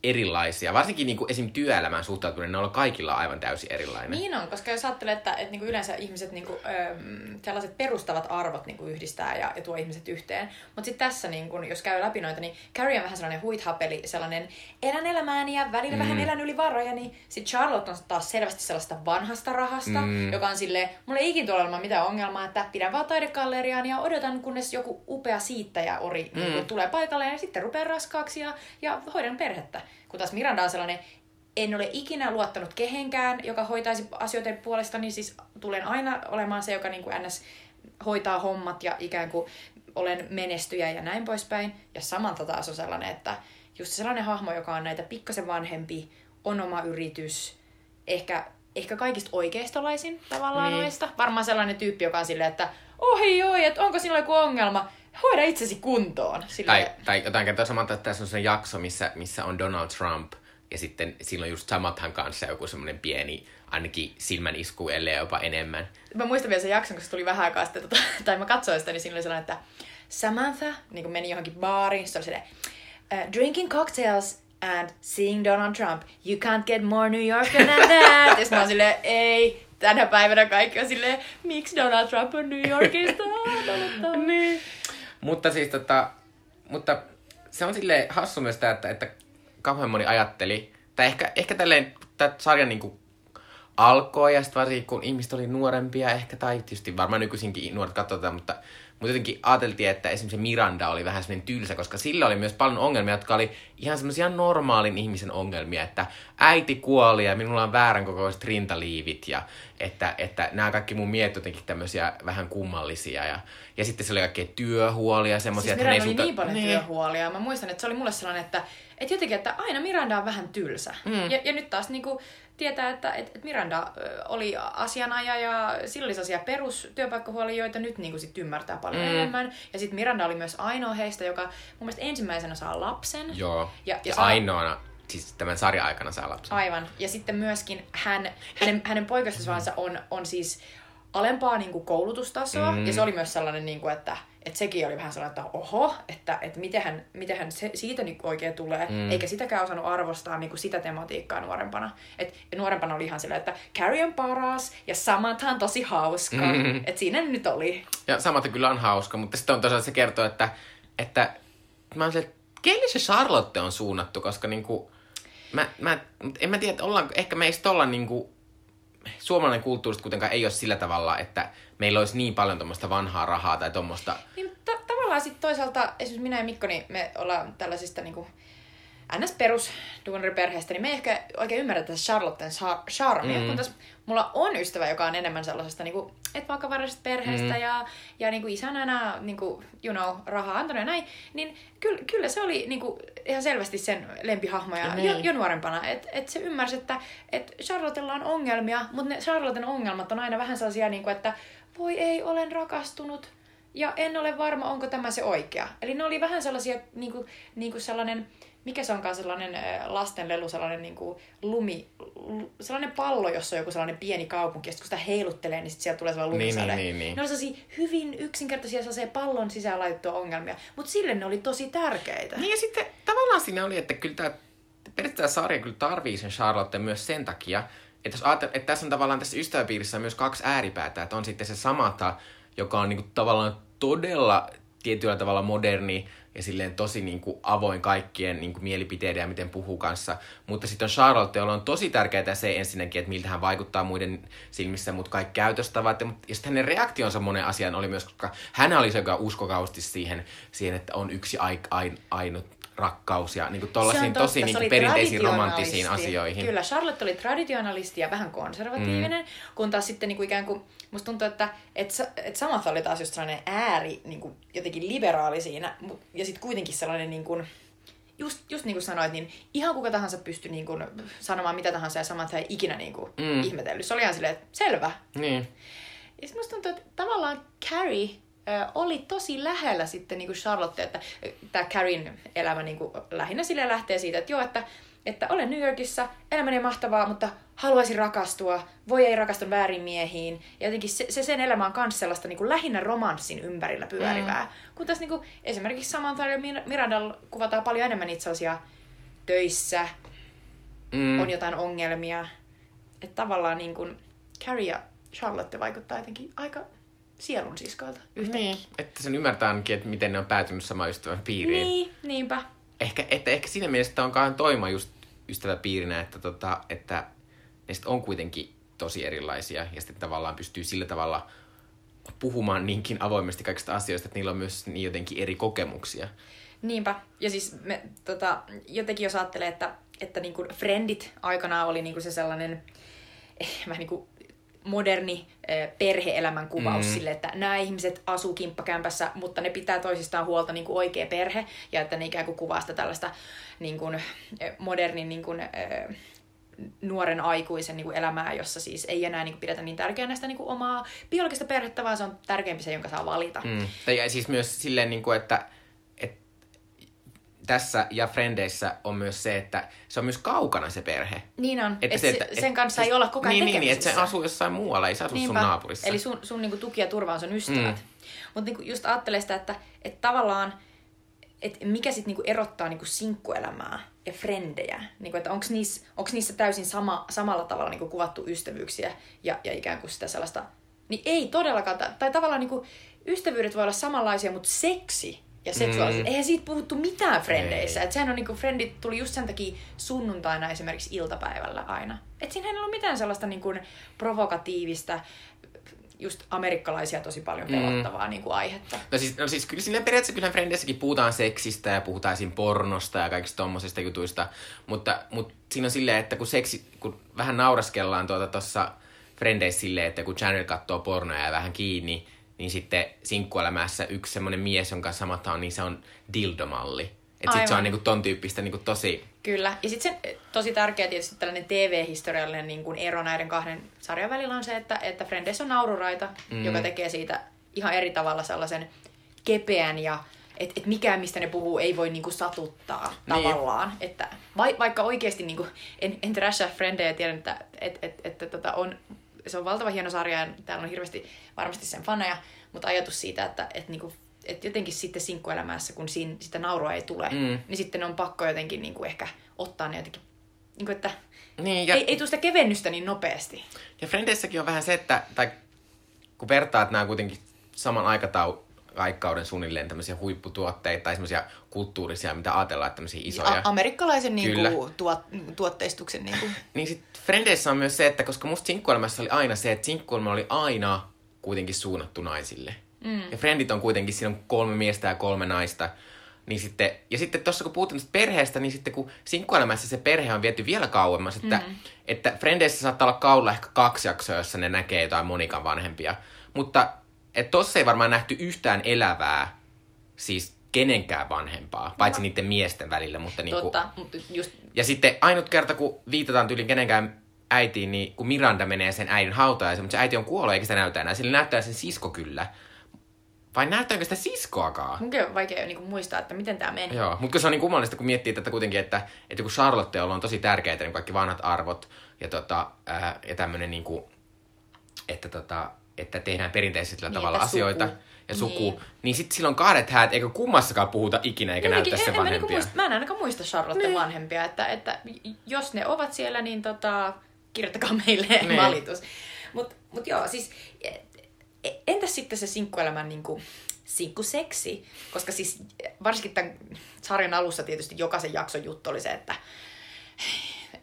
erilaisia. Varsinkin niin kuin esim. työelämään suhtautuminen, ne on kaikilla aivan täysin erilainen. Niin on, koska jos ajattelee, että, että niin kuin yleensä ihmiset niin kuin, öm, sellaiset perustavat arvot niin kuin yhdistää ja, ja tuo ihmiset yhteen. Mutta sitten tässä, niin kuin, jos käy läpi noita, niin Carrie on vähän sellainen huithapeli, sellainen elän elämääni ja välillä mm. vähän elän yli varoja, niin sitten Charlotte on taas selvästi sellaista vanhasta rahasta, mm. joka on silleen, mulla ei ikinä tule olemaan mitään ongelmaa, että pidän vaan taidekalleriaan ja odotan, kunnes joku upea siittäjä ori mm. niin tulee paikalle ja sitten rupeaa raskaaksi ja, ja hoidan perhettä. Kun taas Miranda on sellainen, en ole ikinä luottanut kehenkään, joka hoitaisi asioiden puolesta, niin siis tulen aina olemaan se, joka niin kuin ns. hoitaa hommat ja ikään kuin olen menestyjä ja näin poispäin. Ja Samantha taas on sellainen, että just sellainen hahmo, joka on näitä pikkasen vanhempi, on oma yritys, ehkä, ehkä kaikista oikeistolaisin tavallaan niin. noista. Varmaan sellainen tyyppi, joka on silleen, että ohi oi, että onko sinulla joku ongelma? Hoida itsesi kuntoon. Sille... Tai, tai jotain kertaa samanta, että tässä on se jakso, missä, missä on Donald Trump, ja sitten silloin just Samanthan kanssa joku semmoinen pieni, ainakin silmän isku, ellei jopa enemmän. Mä muistan vielä sen jakson, kun se tuli vähän aikaa sitten, tota, tai mä katsoin sitä, niin siinä oli sellainen, että Samantha niin kun meni johonkin baariin, se oli silleen, uh, drinking cocktails and seeing Donald Trump. You can't get more New Yorker than that. ja sitten mä oon silleen, ei, tänä päivänä kaikki on silleen, miksi Donald Trump on New Yorkista? niin. Mutta siis tota, mutta se on sille hassu myös tämä, että, että kauhean moni ajatteli, tai ehkä, ehkä tälleen, tämä sarjan niin kuin alkoi, ja sitten varsinkin kun ihmiset oli nuorempia ehkä, tai tietysti varmaan nykyisinkin nuoret katsotaan, mutta mutta jotenkin ajateltiin, että esimerkiksi Miranda oli vähän semmoinen tylsä, koska sillä oli myös paljon ongelmia, jotka oli ihan semmoisia normaalin ihmisen ongelmia, että äiti kuoli ja minulla on väärän kokoiset rintaliivit ja että, että nämä kaikki mun miehet jotenkin tämmöisiä vähän kummallisia ja, ja sitten se oli kaikkea työhuolia semmoisia. Siis Miranda oli niin paljon niin. työhuolia. Mä muistan, että se oli mulle sellainen, että, että jotenkin, että aina Miranda on vähän tylsä. Mm. Ja, ja nyt taas niin kuin, tietää, että, että Miranda oli asianaja ja sillä oli sellaisia perustyöpaikkahuolia, joita nyt niin kuin sit ymmärtää paljon mm. enemmän. Ja sitten Miranda oli myös ainoa heistä, joka mun mielestä ensimmäisenä saa lapsen. Joo, ja, ja, ja saa... ainoana siis tämän sarjan aikana saa lapsen. Aivan. Ja sitten myöskin hän, hänen, hänen poikastusvansa on, on siis alempaa niin kuin koulutustasoa. Mm. Ja se oli myös sellainen, niin kuin, että, että sekin oli vähän sellainen, että oho, että, että mitenhän, mitenhän se, siitä niin oikein tulee. Mm. Eikä sitäkään osannut arvostaa niin kuin sitä tematiikkaa nuorempana. Et, nuorempana oli ihan silleen, että Carrie on paras ja Samantha on tosi hauska. Mm. Että siinä nyt oli. Ja Samantha kyllä on hauska, mutta sitten on tosiaan se kertoo, että, että mä oon että kelle se Charlotte on suunnattu, koska niinku, mä, mä, en mä tiedä, että ollaan, ehkä meistä ollaan niinku suomalainen kulttuurista kuitenkaan ei ole sillä tavalla, että meillä olisi niin paljon tuommoista vanhaa rahaa tai tuommoista... Niin, ta- tavallaan sitten toisaalta, esimerkiksi minä ja Mikko, niin me ollaan tällaisista niinku, ns. perus perheestä, niin me ei ehkä oikein ymmärrä tätä Charlotten charmia, mm. kun tässä mulla on ystävä, joka on enemmän sellaisesta niinku, et vaikka varallisesta perheestä mm. ja, ja niinku isän aina niinku, you know, rahaa antanut ja näin, niin kyllä, kyllä se oli niinku, ihan selvästi sen lempihahmoja ja jo, niin. jo nuorempana. Että et se ymmärsi, että et Charlottella on ongelmia, mutta ne Charlotten ongelmat on aina vähän sellaisia, niinku, että voi ei, olen rakastunut ja en ole varma, onko tämä se oikea. Eli ne oli vähän sellaisia, niinku, niinku sellainen mikä se onkaan sellainen lastenlelu, sellainen niin kuin lumi, sellainen pallo, jossa on joku sellainen pieni kaupunki, ja sitten kun sitä heiluttelee, niin sit sieltä tulee sellainen niin, lumisade. Niin, niin, niin. Ne oli sellaisia hyvin yksinkertaisia sellaisia pallon sisään laitettuja ongelmia, mutta sille ne oli tosi tärkeitä. Niin ja sitten tavallaan siinä oli, että kyllä tämä periaatteessa sarja kyllä tarvii sen Charlotte myös sen takia, että jos ajattelee, että tässä on tavallaan tässä ystäväpiirissä myös kaksi ääripäätä, että on sitten se Samata, joka on niinku tavallaan todella tietyllä tavalla moderni ja silleen tosi niin kuin avoin kaikkien niin kuin mielipiteiden ja miten puhuu kanssa. Mutta sitten on Charlotte, jolla on tosi tärkeää se ensinnäkin, että miltä hän vaikuttaa muiden silmissä, mutta kaikki käytöstavat. Ja sitten hänen reaktionsa monen asian oli myös, koska hän oli se, joka uskokausti siihen, siihen että on yksi ainut rakkaus ja niin kuin tosi niin kuin perinteisiin romanttisiin asioihin. Kyllä, Charlotte oli traditionalisti ja vähän konservatiivinen, mm. kun taas sitten niin kuin ikään kuin, musta tuntuu, että et, et Samantha oli taas just sellainen ääri, niin kuin jotenkin liberaali siinä, ja sitten kuitenkin sellainen niin kuin, just, just niin kuin sanoit, niin ihan kuka tahansa pystyi niin kuin sanomaan mitä tahansa ja Samantha ei ikinä niin kuin mm. ihmetellyt. Se oli ihan silleen, että selvä. Niin. Ja sitten musta tuntuu, että tavallaan Carrie oli tosi lähellä sitten niin kuin Charlotte, että tämä Karin elämä niin kuin, lähinnä sille lähtee siitä, että joo, että, että olen New Yorkissa, elämäni on mahtavaa, mutta haluaisin rakastua, voi ei rakastu väärin miehiin. Ja jotenkin se, se sen elämä on myös sellaista niin kuin lähinnä romanssin ympärillä pyörivää. Mm. Kun tässä niin kuin, esimerkiksi Samantha ja Miranda kuvataan paljon enemmän niitä sellaisia töissä, mm. on jotain ongelmia. Että tavallaan niin kuin Carrie ja Charlotte vaikuttaa jotenkin aika sielun siskoilta yhtäkkiä. Niin, että sen ymmärtää ainakin, että miten ne on päätynyt samaan ystävän piiriin. Niin, niinpä. Ehkä, että ehkä siinä mielessä onkaan toima just ystäväpiirinä, että, tota, että ne sit on kuitenkin tosi erilaisia ja sitten tavallaan pystyy sillä tavalla puhumaan niinkin avoimesti kaikista asioista, että niillä on myös niin jotenkin eri kokemuksia. Niinpä. Ja siis me, tota, jotenkin jos ajattelee, että, että niin kuin Friendit aikanaan oli niin kuin se sellainen eh, vähän niin kuin moderni perheelämän kuvaus mm. sille, että nämä ihmiset asuu kimppakämpässä, mutta ne pitää toisistaan huolta niin kuin oikea perhe, ja että ne ikään kuin kuvaa sitä tällaista niin kuin, modernin niin kuin, nuoren aikuisen niin kuin elämää, jossa siis ei enää niin kuin, pidetä niin tärkeänä sitä niin kuin, omaa biologista perhettä, vaan se on tärkeämpi se, jonka saa valita. Mm. Ja siis myös silleen, niin kuin, että tässä ja Frendeissä on myös se, että se on myös kaukana se perhe. Niin on. Että se, että, sen kanssa et, ei olla koko ajan Niin, niin että se asuu jossain muualla, ei se asu Niinpä. sun naapurissa. Eli sun, sun niinku tuki ja turva on sun ystävät. Mm. Mutta niinku just ajattelee sitä, että, että tavallaan, että mikä sitten niinku erottaa niinku sinkkuelämää ja frendejä. Niinku, että onko niissä, onks niissä täysin sama, samalla tavalla niinku kuvattu ystävyyksiä ja, ja ikään kuin sitä sellaista... Niin ei todellakaan. Tai tavallaan niinku, ystävyydet voi olla samanlaisia, mutta seksi ja seksuaalisuus. Mm. Eihän siitä puhuttu mitään frendeissä. Et sehän on niinku, frendit tuli just sen takia sunnuntaina esimerkiksi iltapäivällä aina. Et siinä ei ollut mitään sellaista niinku provokatiivista, just amerikkalaisia tosi paljon mm. pelottavaa mm. niin kuin aihetta. No siis, no siis kyllä siinä periaatteessa kyllä Frendeissäkin puhutaan seksistä ja puhutaan siinä pornosta ja kaikista tommosista jutuista, mutta, mutta siinä on silleen, että kun seksi, kun vähän nauraskellaan tuota tuossa Frendeissä silleen, että kun Channel katsoo pornoja ja vähän kiinni, niin sitten sinkkuelämässä yksi semmoinen mies, jonka samata on, niin se on dildomalli. Että sit se on niinku ton tyyppistä niinku tosi... Kyllä. Ja sitten se tosi tärkeä tietysti tällainen TV-historiallinen niin kuin ero näiden kahden sarjan välillä on se, että, että Friends on naururaita, mm. joka tekee siitä ihan eri tavalla sellaisen kepeän ja että et mikään, mistä ne puhuu, ei voi niinku satuttaa niin. tavallaan. Että va, vaikka oikeasti, niinku, en, en trasha Frendejä, tiedän, että et, et, et, et, tota, on se on valtava hieno sarja ja täällä on hirveästi varmasti sen faneja, mutta ajatus siitä, että, että, niinku, että jotenkin sitten sinkkuelämässä, kun siinä, sitä naurua ei tule, mm. niin sitten on pakko jotenkin niinku ehkä ottaa ne jotenkin, niinku, että niin, ja... ei, ei tule sitä kevennystä niin nopeasti. Ja Frendeissäkin on vähän se, että tai kun vertaat nämä kuitenkin saman aikataulun, aikakauden suunnilleen tämmöisiä huipputuotteita tai semmoisia kulttuurisia, mitä ajatellaan, että tämmöisiä isoja. A- amerikkalaisen niinku, tuot, tuotteistuksen. Niinku. niin sit Frendeissä on myös se, että koska musta sinkkuelämässä oli aina se, että sinkkuelämä oli aina kuitenkin suunnattu naisille. Mm. Ja Frendit on kuitenkin, siinä on kolme miestä ja kolme naista. Niin sitten, ja sitten tuossa kun puhutaan perheestä, niin sitten kun sinkkuelämässä se perhe on viety vielä kauemmas, että, mm. että Frendeissä saattaa olla kaudella ehkä kaksi jaksoa, jossa ne näkee jotain Monikan vanhempia. Mutta että tossa ei varmaan nähty yhtään elävää, siis kenenkään vanhempaa, paitsi niiden miesten välillä. Mutta niinku, Totta, mutta just... Ja sitten ainut kerta, kun viitataan tyyliin kenenkään äitiin, niin kun Miranda menee sen äidin hautajaisen, mutta se äiti on kuollut eikä sitä näytä enää. Sillä näyttää sen sisko kyllä. Vai näyttääkö sitä siskoakaan? Munkin on vaikea niin muistaa, että miten tämä meni. Joo, mutta se on niin kummallista, kun miettii tätä kuitenkin, että, että kun Charlotte on tosi tärkeitä niin kaikki vanhat arvot ja, tota, ää, ja tämmöinen, niin kuin, että tota, että tehdään perinteisellä niin, tavalla asioita suku. ja suku, niin, niin sitten silloin kahdet häät, eikö kummassakaan puhuta ikinä eikä Jotenkin, näytä se niinku vanhempia. Mä, muista, mä en ainakaan muista Charlotte niin. vanhempia, että, että jos ne ovat siellä, niin tota, kirjoittakaa meille niin. valitus. Mutta mut joo, siis e, e, entäs sitten se sinkkuelämän niinku, sinkkuseksi? Koska siis varsinkin tämän sarjan alussa tietysti jokaisen jakson juttu oli se, että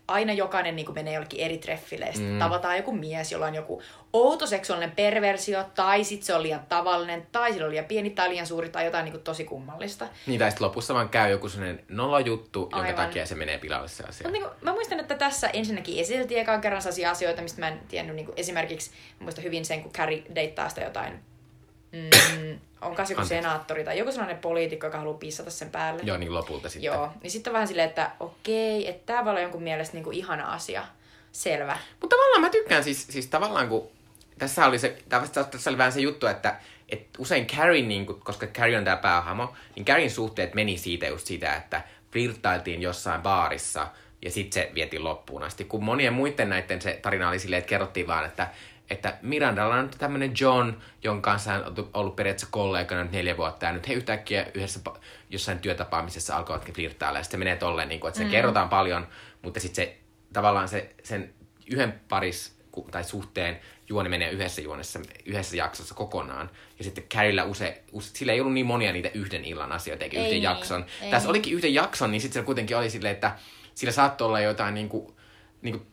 aina jokainen niin menee jollekin eri treffille mm. tavataan joku mies, jolla on joku outo seksuaalinen perversio, tai sitten se on liian tavallinen, tai sillä on liian pieni tai liian suuri, tai jotain niin tosi kummallista. Niin, tai sitten lopussa vaan käy joku sellainen nolojuttu, Aivan. jonka takia se menee pilalle se asia. Mut niin kuin, mä muistan, että tässä ensinnäkin esiteltiin ekaan kerran sellaisia asioita, mistä mä en tiennyt niin kuin esimerkiksi, muistan hyvin sen, kun Carrie deittaa sitä jotain mm, on kanssa joku senaattori tai joku sellainen poliitikko, joka haluaa pissata sen päälle. Joo, niin lopulta sitten. Joo, niin sitten vähän silleen, että okei, että tämä voi olla jonkun mielestä niinku ihana asia. Selvä. Mutta tavallaan mä tykkään siis, siis tavallaan kun tässä oli, se, tässä, tässä oli vähän se juttu, että, että usein Carrie, niin kuin, koska Carrie on tämä päähahmo, niin Carrien suhteet meni siitä just sitä, että flirttailtiin jossain baarissa ja sitten se vietiin loppuun asti. Kun monien muiden näiden se tarina oli silleen, että kerrottiin vaan, että, että Mirandalla on tämmöinen John, jonka kanssa hän on ollut periaatteessa kollegana nyt neljä vuotta, ja nyt he yhtäkkiä yhdessä jossain työtapaamisessa alkoivat flirttailla, ja sitten menee tolleen, niin kuin, että se mm. kerrotaan paljon, mutta sitten se tavallaan se, sen yhden paris tai suhteen juoni menee yhdessä juonessa, yhdessä jaksossa kokonaan. Ja sitten Carrilla use, use, sillä ei ollut niin monia niitä yhden illan asioita eikä ei yhden niin, jakson. Ei. Tässä olikin yhden jakson, niin sitten se kuitenkin oli silleen, että sillä saattoi olla jotain niin kuin, niin kuin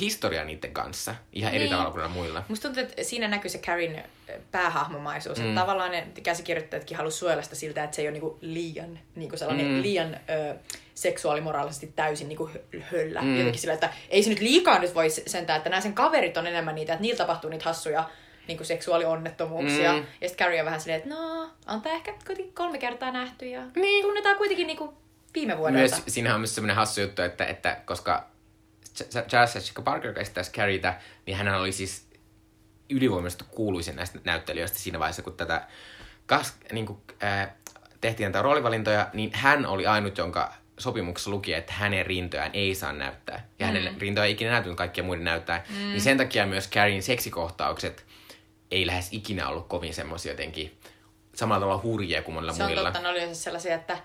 historia niiden kanssa ihan niin. eri tavalla kuin muilla. Musta tuntuu, että siinä näkyy se Karin päähahmomaisuus. Mm. Että tavallaan ne käsikirjoittajatkin halusivat suojella sitä siltä, että se ei ole niinku liian, niinku sellainen mm. liian ö, seksuaalimoraalisesti täysin niinku höllä. Mm. Jotenkin sillä, että ei se nyt liikaa nyt voi sentää, että nämä sen kaverit on enemmän niitä, että niillä tapahtuu niitä hassuja niinku seksuaalionnettomuuksia. Mm. Ja sitten Carrie on vähän silleen, että no, on tämä ehkä kuitenkin kolme kertaa nähty ja niin. tunnetaan kuitenkin niinku viime vuodelta. Myös, siinähän on myös semmoinen hassu juttu, että, että koska Charles Jessica Parker, esittäisi Carrieitä, niin hän oli siis ylivoimaisesti kuuluisin näistä näyttelijöistä siinä vaiheessa, kun tätä kas, niin kuin, ää, tehtiin näitä roolivalintoja, niin hän oli ainut, jonka sopimuksessa luki, että hänen rintojaan ei saa näyttää. Ja mm. hänen rintoja ei ikinä näytynyt kaikkia muiden näyttää. Mm. Niin sen takia myös Carrien seksikohtaukset ei lähes ikinä ollut kovin semmoisia jotenkin samalla tavalla hurjia kuin monilla Se muilla. Se on totta, ne oli sellaisia, että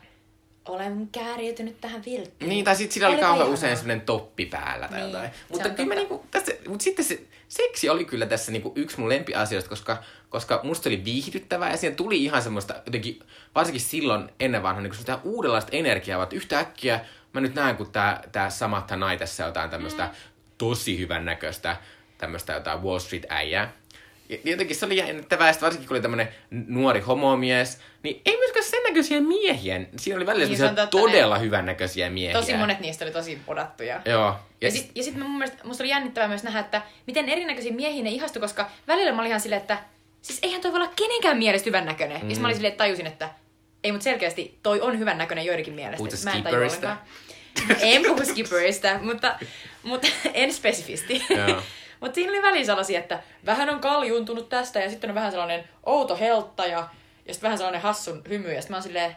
olen kääriytynyt tähän vilttiin. Niin, tai sitten sillä oli kauhean usein sellainen toppi päällä tai niin, jotain. Mutta kyllä mä niinku, tässä, mutta sitten se seksi oli kyllä tässä niinku yksi mun lempiasioista, koska, koska musta oli viihdyttävää ja siihen tuli ihan semmoista jotenkin, varsinkin silloin ennen vanhaa, niin sitä uudenlaista energiaa, että yhtäkkiä mä nyt näen, kun tää, tää Samatha Nai tässä jotain tämmöistä mm. tosi hyvän näköistä tämmöistä jotain Wall Street-äijää. Ja jotenkin se oli jännittävää, varsinkin kun oli tämmöinen nuori homomies, niin ei myöskään sen näköisiä miehiä. Siinä oli välillä niin, totta, todella ne... hyvän näköisiä miehiä. Tosi monet niistä oli tosi podattuja. Joo. Ja, ja sitten ja sit mun mielestä, musta oli jännittävää myös nähdä, että miten erinäköisiä miehiä ne ihastui, koska välillä mä olin ihan silleen, että siis eihän toi voi olla kenenkään mielestä hyvän näköinen. Mm. Ja mä olin silleen, että tajusin, että ei, mutta selkeästi toi on hyvän näköinen joidenkin mielestä. Puhuta mä en taju en puhu skipperista, mutta, mutta en spesifisti. Mutta siinä oli väliin sellaisia, että vähän on kaljuntunut tästä ja sitten on vähän sellainen outo heltta ja, ja sitten vähän sellainen hassun hymy. Ja sitten mä oon silleen,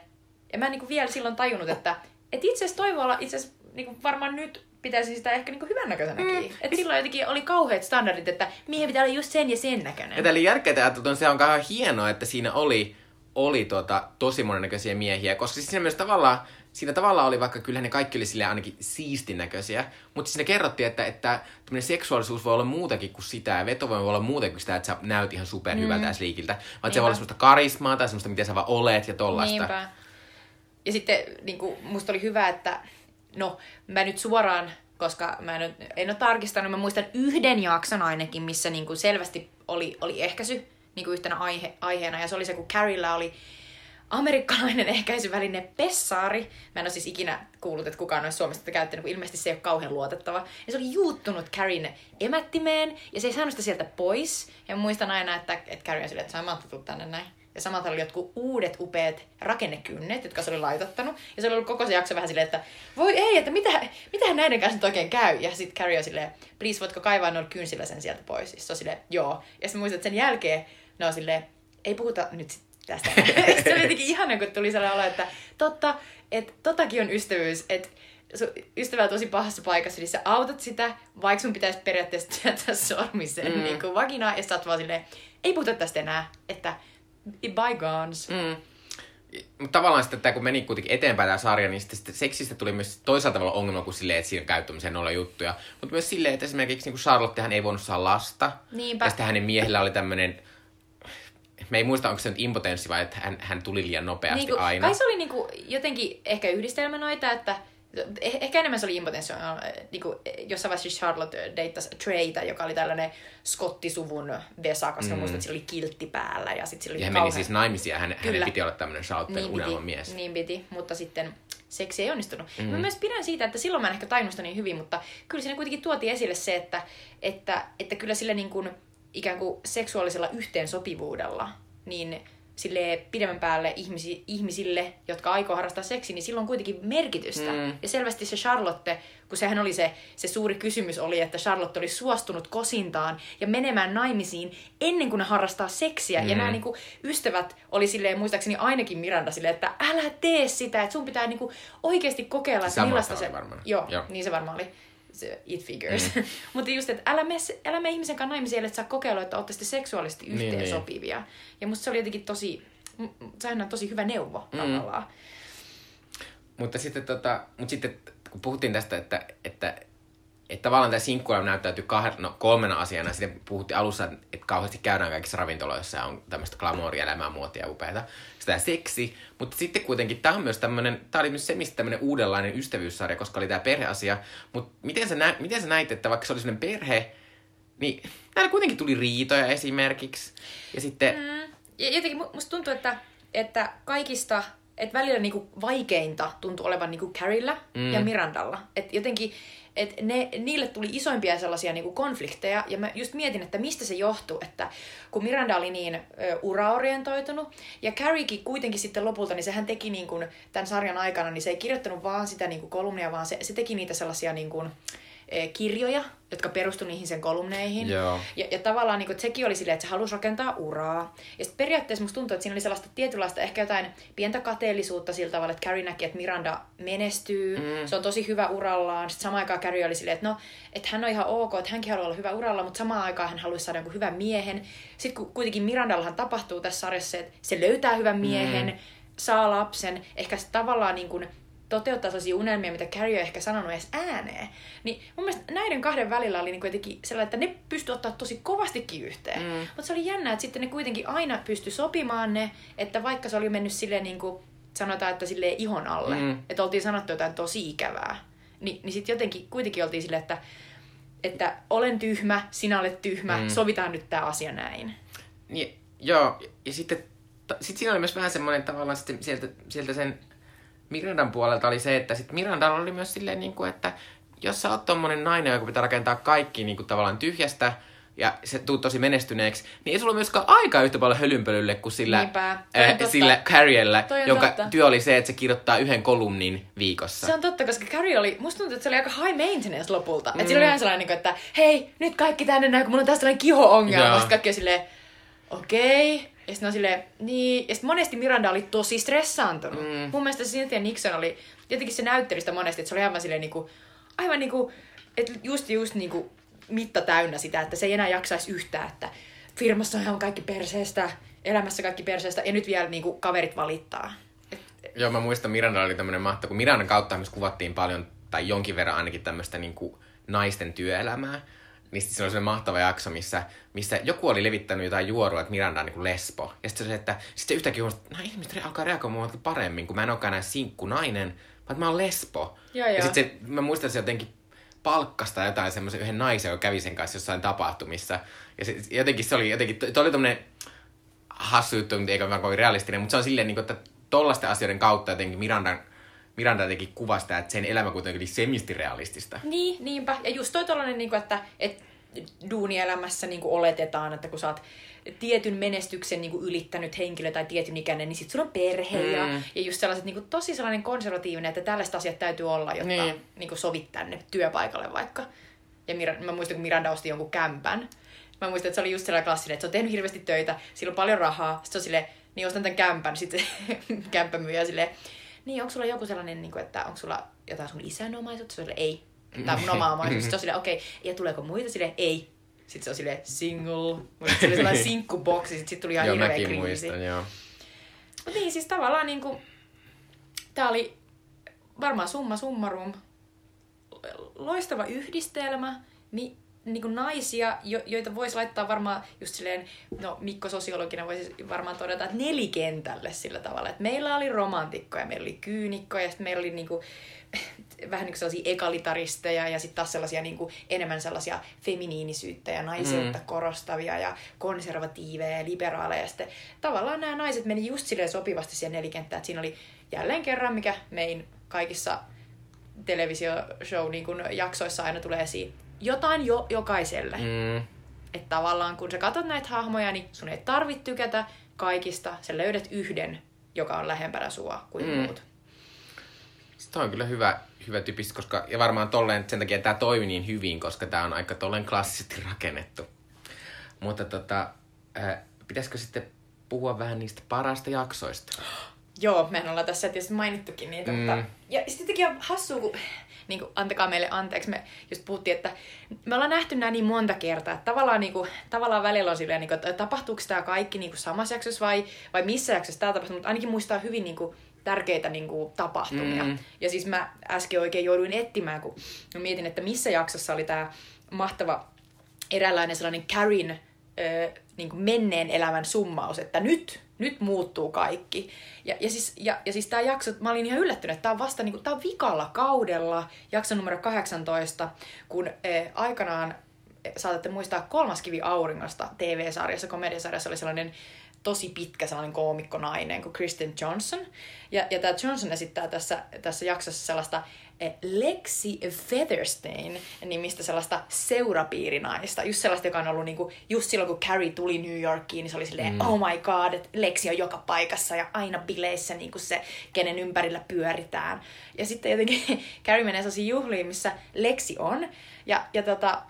ja mä en niinku vielä silloin tajunnut, että et itse asiassa toi voi olla itse asiassa niinku varmaan nyt pitäisi sitä ehkä niinku hyvännäköisenäkin. Mm. Että silloin jotenkin oli kauheat standardit, että miehen pitää olla just sen ja sen näköinen. Ja eli järkeä että se on kauhean hienoa, että siinä oli, oli tota, tosi monennäköisiä miehiä, koska siis siinä myös tavallaan siinä tavallaan oli, vaikka kyllä ne kaikki oli sille ainakin siistin näköisiä, mutta siinä kerrottiin, että, että seksuaalisuus voi olla muutakin kuin sitä, ja vetovoima voi olla muutakin kuin sitä, että sä näyt ihan super hyvältä mm. liikiltä, vaan Niinpä. se voi olla semmoista karismaa tai semmoista, miten sä vaan olet ja tollasta. Niinpä. Ja sitten niin kuin, musta oli hyvä, että no, mä nyt suoraan, koska mä en, en ole tarkistanut, mä muistan yhden jakson ainakin, missä niin kuin selvästi oli, oli ehkäisy niin kuin yhtenä aihe, aiheena, ja se oli se, kun Carrilla oli amerikkalainen ehkäisyväline Pessaari. Mä en ole siis ikinä kuullut, että kukaan olisi Suomesta käyttänyt, kun ilmeisesti se ei ole kauhean luotettava. Ja se oli juuttunut Carin emättimeen, ja se ei saanut sitä sieltä pois. Ja muistan aina, että, että Carrie on silleen, että Samantha tuu tänne näin. Ja samalta oli jotkut uudet upeat rakennekynnet, jotka se oli laitattanut. Ja se oli ollut koko se jakso vähän silleen, että voi ei, että mitä, mitähän näiden kanssa nyt oikein käy. Ja sitten Carrie on silleen, please voitko kaivaa noilla kynsillä sen sieltä pois. Ja se on silleen, joo. Ja sitten muistan, että sen jälkeen ne on silleen, ei puhuta nyt sit tästä. se oli jotenkin ihana, kun tuli sellainen olo, että totta, että totakin on ystävyys, että ystävä on tosi pahassa paikassa, niin sä autat sitä, vaikka sun pitäisi periaatteessa työntää sormisen mm. niin kuin vagina, ja sä oot vaan silleen, ei puhuta tästä enää, että bygones. Mm. Mutta tavallaan sitten, että kun meni kuitenkin eteenpäin tämä sarja, niin sitten seksistä tuli myös toisaalta tavalla ongelma kuin silleen, että siinä käyttämiseen olla juttuja. Mutta myös silleen, että esimerkiksi niin kuin Charlottehan ei voinut saada lasta. Niinpä. Ja sitten hänen miehellä oli tämmöinen me ei muista, onko se nyt impotenssi vai että hän, hän tuli liian nopeasti niin kuin, aina. Kai se oli niin kuin, jotenkin ehkä yhdistelmä noita, että eh, ehkä enemmän se oli impotenssi, niin kuin, jossain vaiheessa Charlotte deittasi Treytä, joka oli tällainen skottisuvun Vesa, koska mm. muistan, että sillä oli kiltti päällä. Ja, sit sillä oli ja hän kauhean... meni siis naimisiin ja hän, hänen piti olla tämmöinen Charlotte niin unelma mies. Niin piti, mutta sitten seksi ei onnistunut. Mm. Mä myös pidän siitä, että silloin mä en ehkä tainusta niin hyvin, mutta kyllä siinä kuitenkin tuotiin esille se, että, että, että kyllä sillä niin kuin, ikään kuin seksuaalisella yhteensopivuudella, niin sille pidemmän päälle ihmisi, ihmisille, jotka aikoo harrastaa seksiä, niin silloin on kuitenkin merkitystä. Mm. Ja selvästi se Charlotte, kun sehän oli se, se suuri kysymys oli, että Charlotte oli suostunut kosintaan ja menemään naimisiin ennen kuin ne harrastaa seksiä. Mm. Ja nämä niin kuin, ystävät oli silleen, muistaakseni ainakin Miranda silleen, että älä tee sitä, että sun pitää niin kuin, oikeasti kokeilla, että millaista se... Varmaan. Joo, Joo, niin se varmaan oli it figures. Mm. Mutta just, että älä mene, älä mene ihmisen kanssa naimisiin, että saa kokeilla, että olette seksuaalisesti yhteen niin, niin. sopivia. Niin. Ja musta se oli jotenkin tosi, sehän on tosi hyvä neuvo mm. tavallaan. Mutta sitten, tota, mutta sitten kun puhuttiin tästä, että, että että tavallaan tämä sinkkuelämä näyttäytyy kahden, no, kolmena asiana. Sitten puhuttiin alussa, että kauheasti käydään kaikissa ravintoloissa ja on tämmöistä glamouria, elämää, muotia, upeita. Sitä seksi. Mutta sitten kuitenkin tämä on myös tämmöinen, tämä oli myös se, mistä tämmöinen uudenlainen ystävyyssarja, koska oli tämä perheasia. Mutta miten sä, nä, miten sä näit, että vaikka se oli sellainen perhe, niin täällä kuitenkin tuli riitoja esimerkiksi. Ja sitten... Mm. Ja jotenkin musta tuntuu, että, että kaikista että välillä niinku vaikeinta tuntui olevan niinku Carrilla mm. ja Mirandalla. Et jotenkin että ne, niille tuli isoimpia sellaisia niinku konflikteja, ja mä just mietin, että mistä se johtuu, että kun Miranda oli niin ö, uraorientoitunut, ja Carriekin kuitenkin sitten lopulta, niin sehän teki niin kuin, tämän sarjan aikana, niin se ei kirjoittanut vaan sitä niin kuin kolumnia, vaan se, se teki niitä sellaisia niin kuin, kirjoja, jotka perustu niihin sen kolumneihin. Joo. Ja, ja tavallaan niin kuin, sekin oli silleen, että se halusi rakentaa uraa. Ja sitten periaatteessa musta tuntuu, että siinä oli sellaista tietynlaista ehkä jotain pientä kateellisuutta sillä tavalla, että Carrie näki, että Miranda menestyy, mm. se on tosi hyvä urallaan. Sitten samaan aikaan Carrie oli silleen, että no, että hän on ihan ok, että hänkin haluaa olla hyvä uralla, mutta samaan aikaan hän haluaisi saada jonkun hyvän miehen. Sitten kun kuitenkin Mirandallahan tapahtuu tässä sarjassa, että se löytää hyvän miehen, mm. saa lapsen, ehkä se tavallaan niin kuin, toteuttaa sellaisia unelmia, mitä Carrie on ehkä sanonut edes ääneen. Niin mun mielestä näiden kahden välillä oli niinku jotenkin sellainen, että ne pystyi ottaa tosi kovastikin yhteen. Mm. Mutta se oli jännä, että sitten ne kuitenkin aina pystyi sopimaan ne, että vaikka se oli mennyt silleen niin kuin, sanotaan, että silleen ihon alle, mm. että oltiin sanottu jotain tosi ikävää, niin, niin sitten jotenkin kuitenkin oltiin silleen, että, että olen tyhmä, sinä olet tyhmä, mm. sovitaan nyt tämä asia näin. Niin, joo, ja sitten sit siinä oli myös vähän semmoinen tavallaan sitten sieltä, sieltä sen Mirandan puolelta oli se, että sit Mirandalla oli myös silleen, niin kuin, että jos sä oot tommonen nainen, joka pitää rakentaa kaikki niin kuin, tavallaan tyhjästä, ja se tuu tosi menestyneeksi, niin ei sulla myöskään aikaa yhtä paljon hölynpölylle kuin sillä, äh, sillä Carriella, jonka totta. työ oli se, että se kirjoittaa yhden kolumnin viikossa. Se on totta, koska Carrie oli, musta tuntuu, että se oli aika high maintenance lopulta. Mm. Että sillä oli ihan sellainen, niinku, että hei, nyt kaikki tänne näin, kun mulla on tästä tällainen kiho-ongelma. Sitten kaikki on silleen, okei, okay, ja sitten on silleen, niin, ja sitten monesti Miranda oli tosi stressaantunut. Mm. Mun mielestä Cynthia Nixon oli, jotenkin se näytteli sitä monesti, että se oli aivan silleen niinku, aivan niinku, että just just niinku mitta täynnä sitä, että se ei enää jaksaisi yhtään, että firmassa on ihan kaikki perseestä, elämässä kaikki perseestä, ja nyt vielä niinku kaverit valittaa. Et, Joo, mä muistan, Miranda oli tämmöinen mahtava, kun Mirandan kautta myös kuvattiin paljon, tai jonkin verran ainakin tämmöistä niinku naisten työelämää niin sitten se oli mahtava jakso, missä, missä joku oli levittänyt jotain juorua, että Miranda on niin lesbo. Ja sitten se, että sitten yhtäkkiä huomasi, että nämä ihmiset alkaa reagoida paremmin, kun mä en olekaan enää sinkku nainen, vaan mä oon lesbo. Ja, ja. ja sitten se, mä muistan, että se jotenkin palkkasta jotain semmoisen yhden naisen, joka kävi sen kanssa jossain tapahtumissa. Ja se, jotenkin se oli jotenkin, to, to oli tommonen hassu juttu, eikä vaan kovin realistinen, mutta se on silleen, niin kuin, että tollaisten asioiden kautta jotenkin Mirandan Miranda teki kuvasta, että sen elämä kuitenkin oli semisti realistista. Niin, niinpä. Ja just toi tollanen, niin kuin, että, että duunielämässä niin kuin oletetaan, että kun sä oot tietyn menestyksen niin kuin ylittänyt henkilö tai tietyn ikäinen, niin sit sulla on perhe mm. ja, ja just sellaiset niin kuin tosi sellainen konservatiivinen, että tällaiset asiat täytyy olla, jotta niin. Niin kuin sovit tänne työpaikalle vaikka. Ja Mir- mä muistan, kun Miranda osti jonkun kämpän. Mä muistan, että se oli just sellainen klassinen, että se on tehnyt hirveästi töitä, sillä on paljon rahaa, sitten se on silleen, niin ostan tämän kämpän, sitten kämppämyyjä silleen, niin onko sulla joku sellainen, niin kuin, että onko sulla jotain sun isän omaisuutta? On ei. Tai mun oma omaisuus. Sitten on silleen, okei, okay. ja tuleeko muita? Silleen, ei. Sitten se on silleen single. Sitten se oli sellainen sinkkuboksi. Sitten sit tuli ihan hirveä kriisi. muistan, joo. Mutta niin, siis tavallaan niinku, tää oli varmaan summa summarum. Loistava yhdistelmä. Mi- niin kuin naisia, jo, joita voisi laittaa varmaan just silleen, no Mikko sosiologina voisi varmaan todeta, että nelikentälle sillä tavalla, että meillä oli romantikkoja, meillä oli kyynikkoja, ja sitten meillä oli niin kuin, vähän niin kuin sellaisia egalitaristeja ja sitten taas sellaisia niin kuin, enemmän sellaisia feminiinisyyttä ja naiseutta mm. korostavia ja konservatiiveja ja liberaaleja. Ja sitten tavallaan nämä naiset meni just silleen sopivasti siihen nelikenttään, että siinä oli jälleen kerran, mikä mein kaikissa televisioshow niin jaksoissa aina tulee esiin, jotain jo jokaiselle. Mm. että tavallaan kun sä katsot näitä hahmoja, niin sun ei tarvitse tykätä kaikista, sä löydät yhden, joka on lähempänä sua kuin mm. muut. Sitten on kyllä hyvä, hyvä tyypistä, koska, ja varmaan tolleen sen takia tämä toimi niin hyvin, koska tämä on aika tolleen klassisesti rakennettu. Mutta tota, äh, pitäisikö sitten puhua vähän niistä parasta jaksoista? Joo, mehän ollaan tässä tietysti mainittukin. Niin, mm. totta. Ja sittenkin on hassua, kun niin kuin, antakaa meille anteeksi, me just puhuttiin, että me ollaan nähty nämä niin monta kertaa, että tavallaan, niin kuin, tavallaan välillä on silleen, niin kuin, että tapahtuuko tämä kaikki niin kuin samassa jaksossa vai, vai missä jaksossa tämä tapahtuu, mutta ainakin muistaa hyvin niin kuin, tärkeitä niin kuin, tapahtumia. Mm. Ja siis mä äsken oikein jouduin etsimään, kun mä mietin, että missä jaksossa oli tämä mahtava eräänlainen sellainen Karin ö, niin kuin menneen elämän summaus, että nyt, nyt muuttuu kaikki. Ja, ja, siis, ja, ja siis tämä jakso, mä olin ihan yllättynyt, että tämä on vasta niin kuin, tää on vikalla kaudella, jakso numero 18, kun ö, aikanaan saatatte muistaa Kolmas kivi auringosta TV-sarjassa, komediasarjassa oli sellainen tosi pitkä sellainen koomikko nainen kuin Kristen Johnson. Ja, ja tämä Johnson esittää tässä, tässä jaksossa sellaista eh, Lexi Featherstein nimistä sellaista seurapiirinaista. Just sellaista, joka on ollut niinku, just silloin, kun Carrie tuli New Yorkiin, niin se oli silleen, mm. oh my god, että Lexi on joka paikassa ja aina bileissä niinku se, kenen ympärillä pyöritään. Ja sitten jotenkin Carrie menee sellaisiin juhliin, missä Lexi on. Ja, ja tota,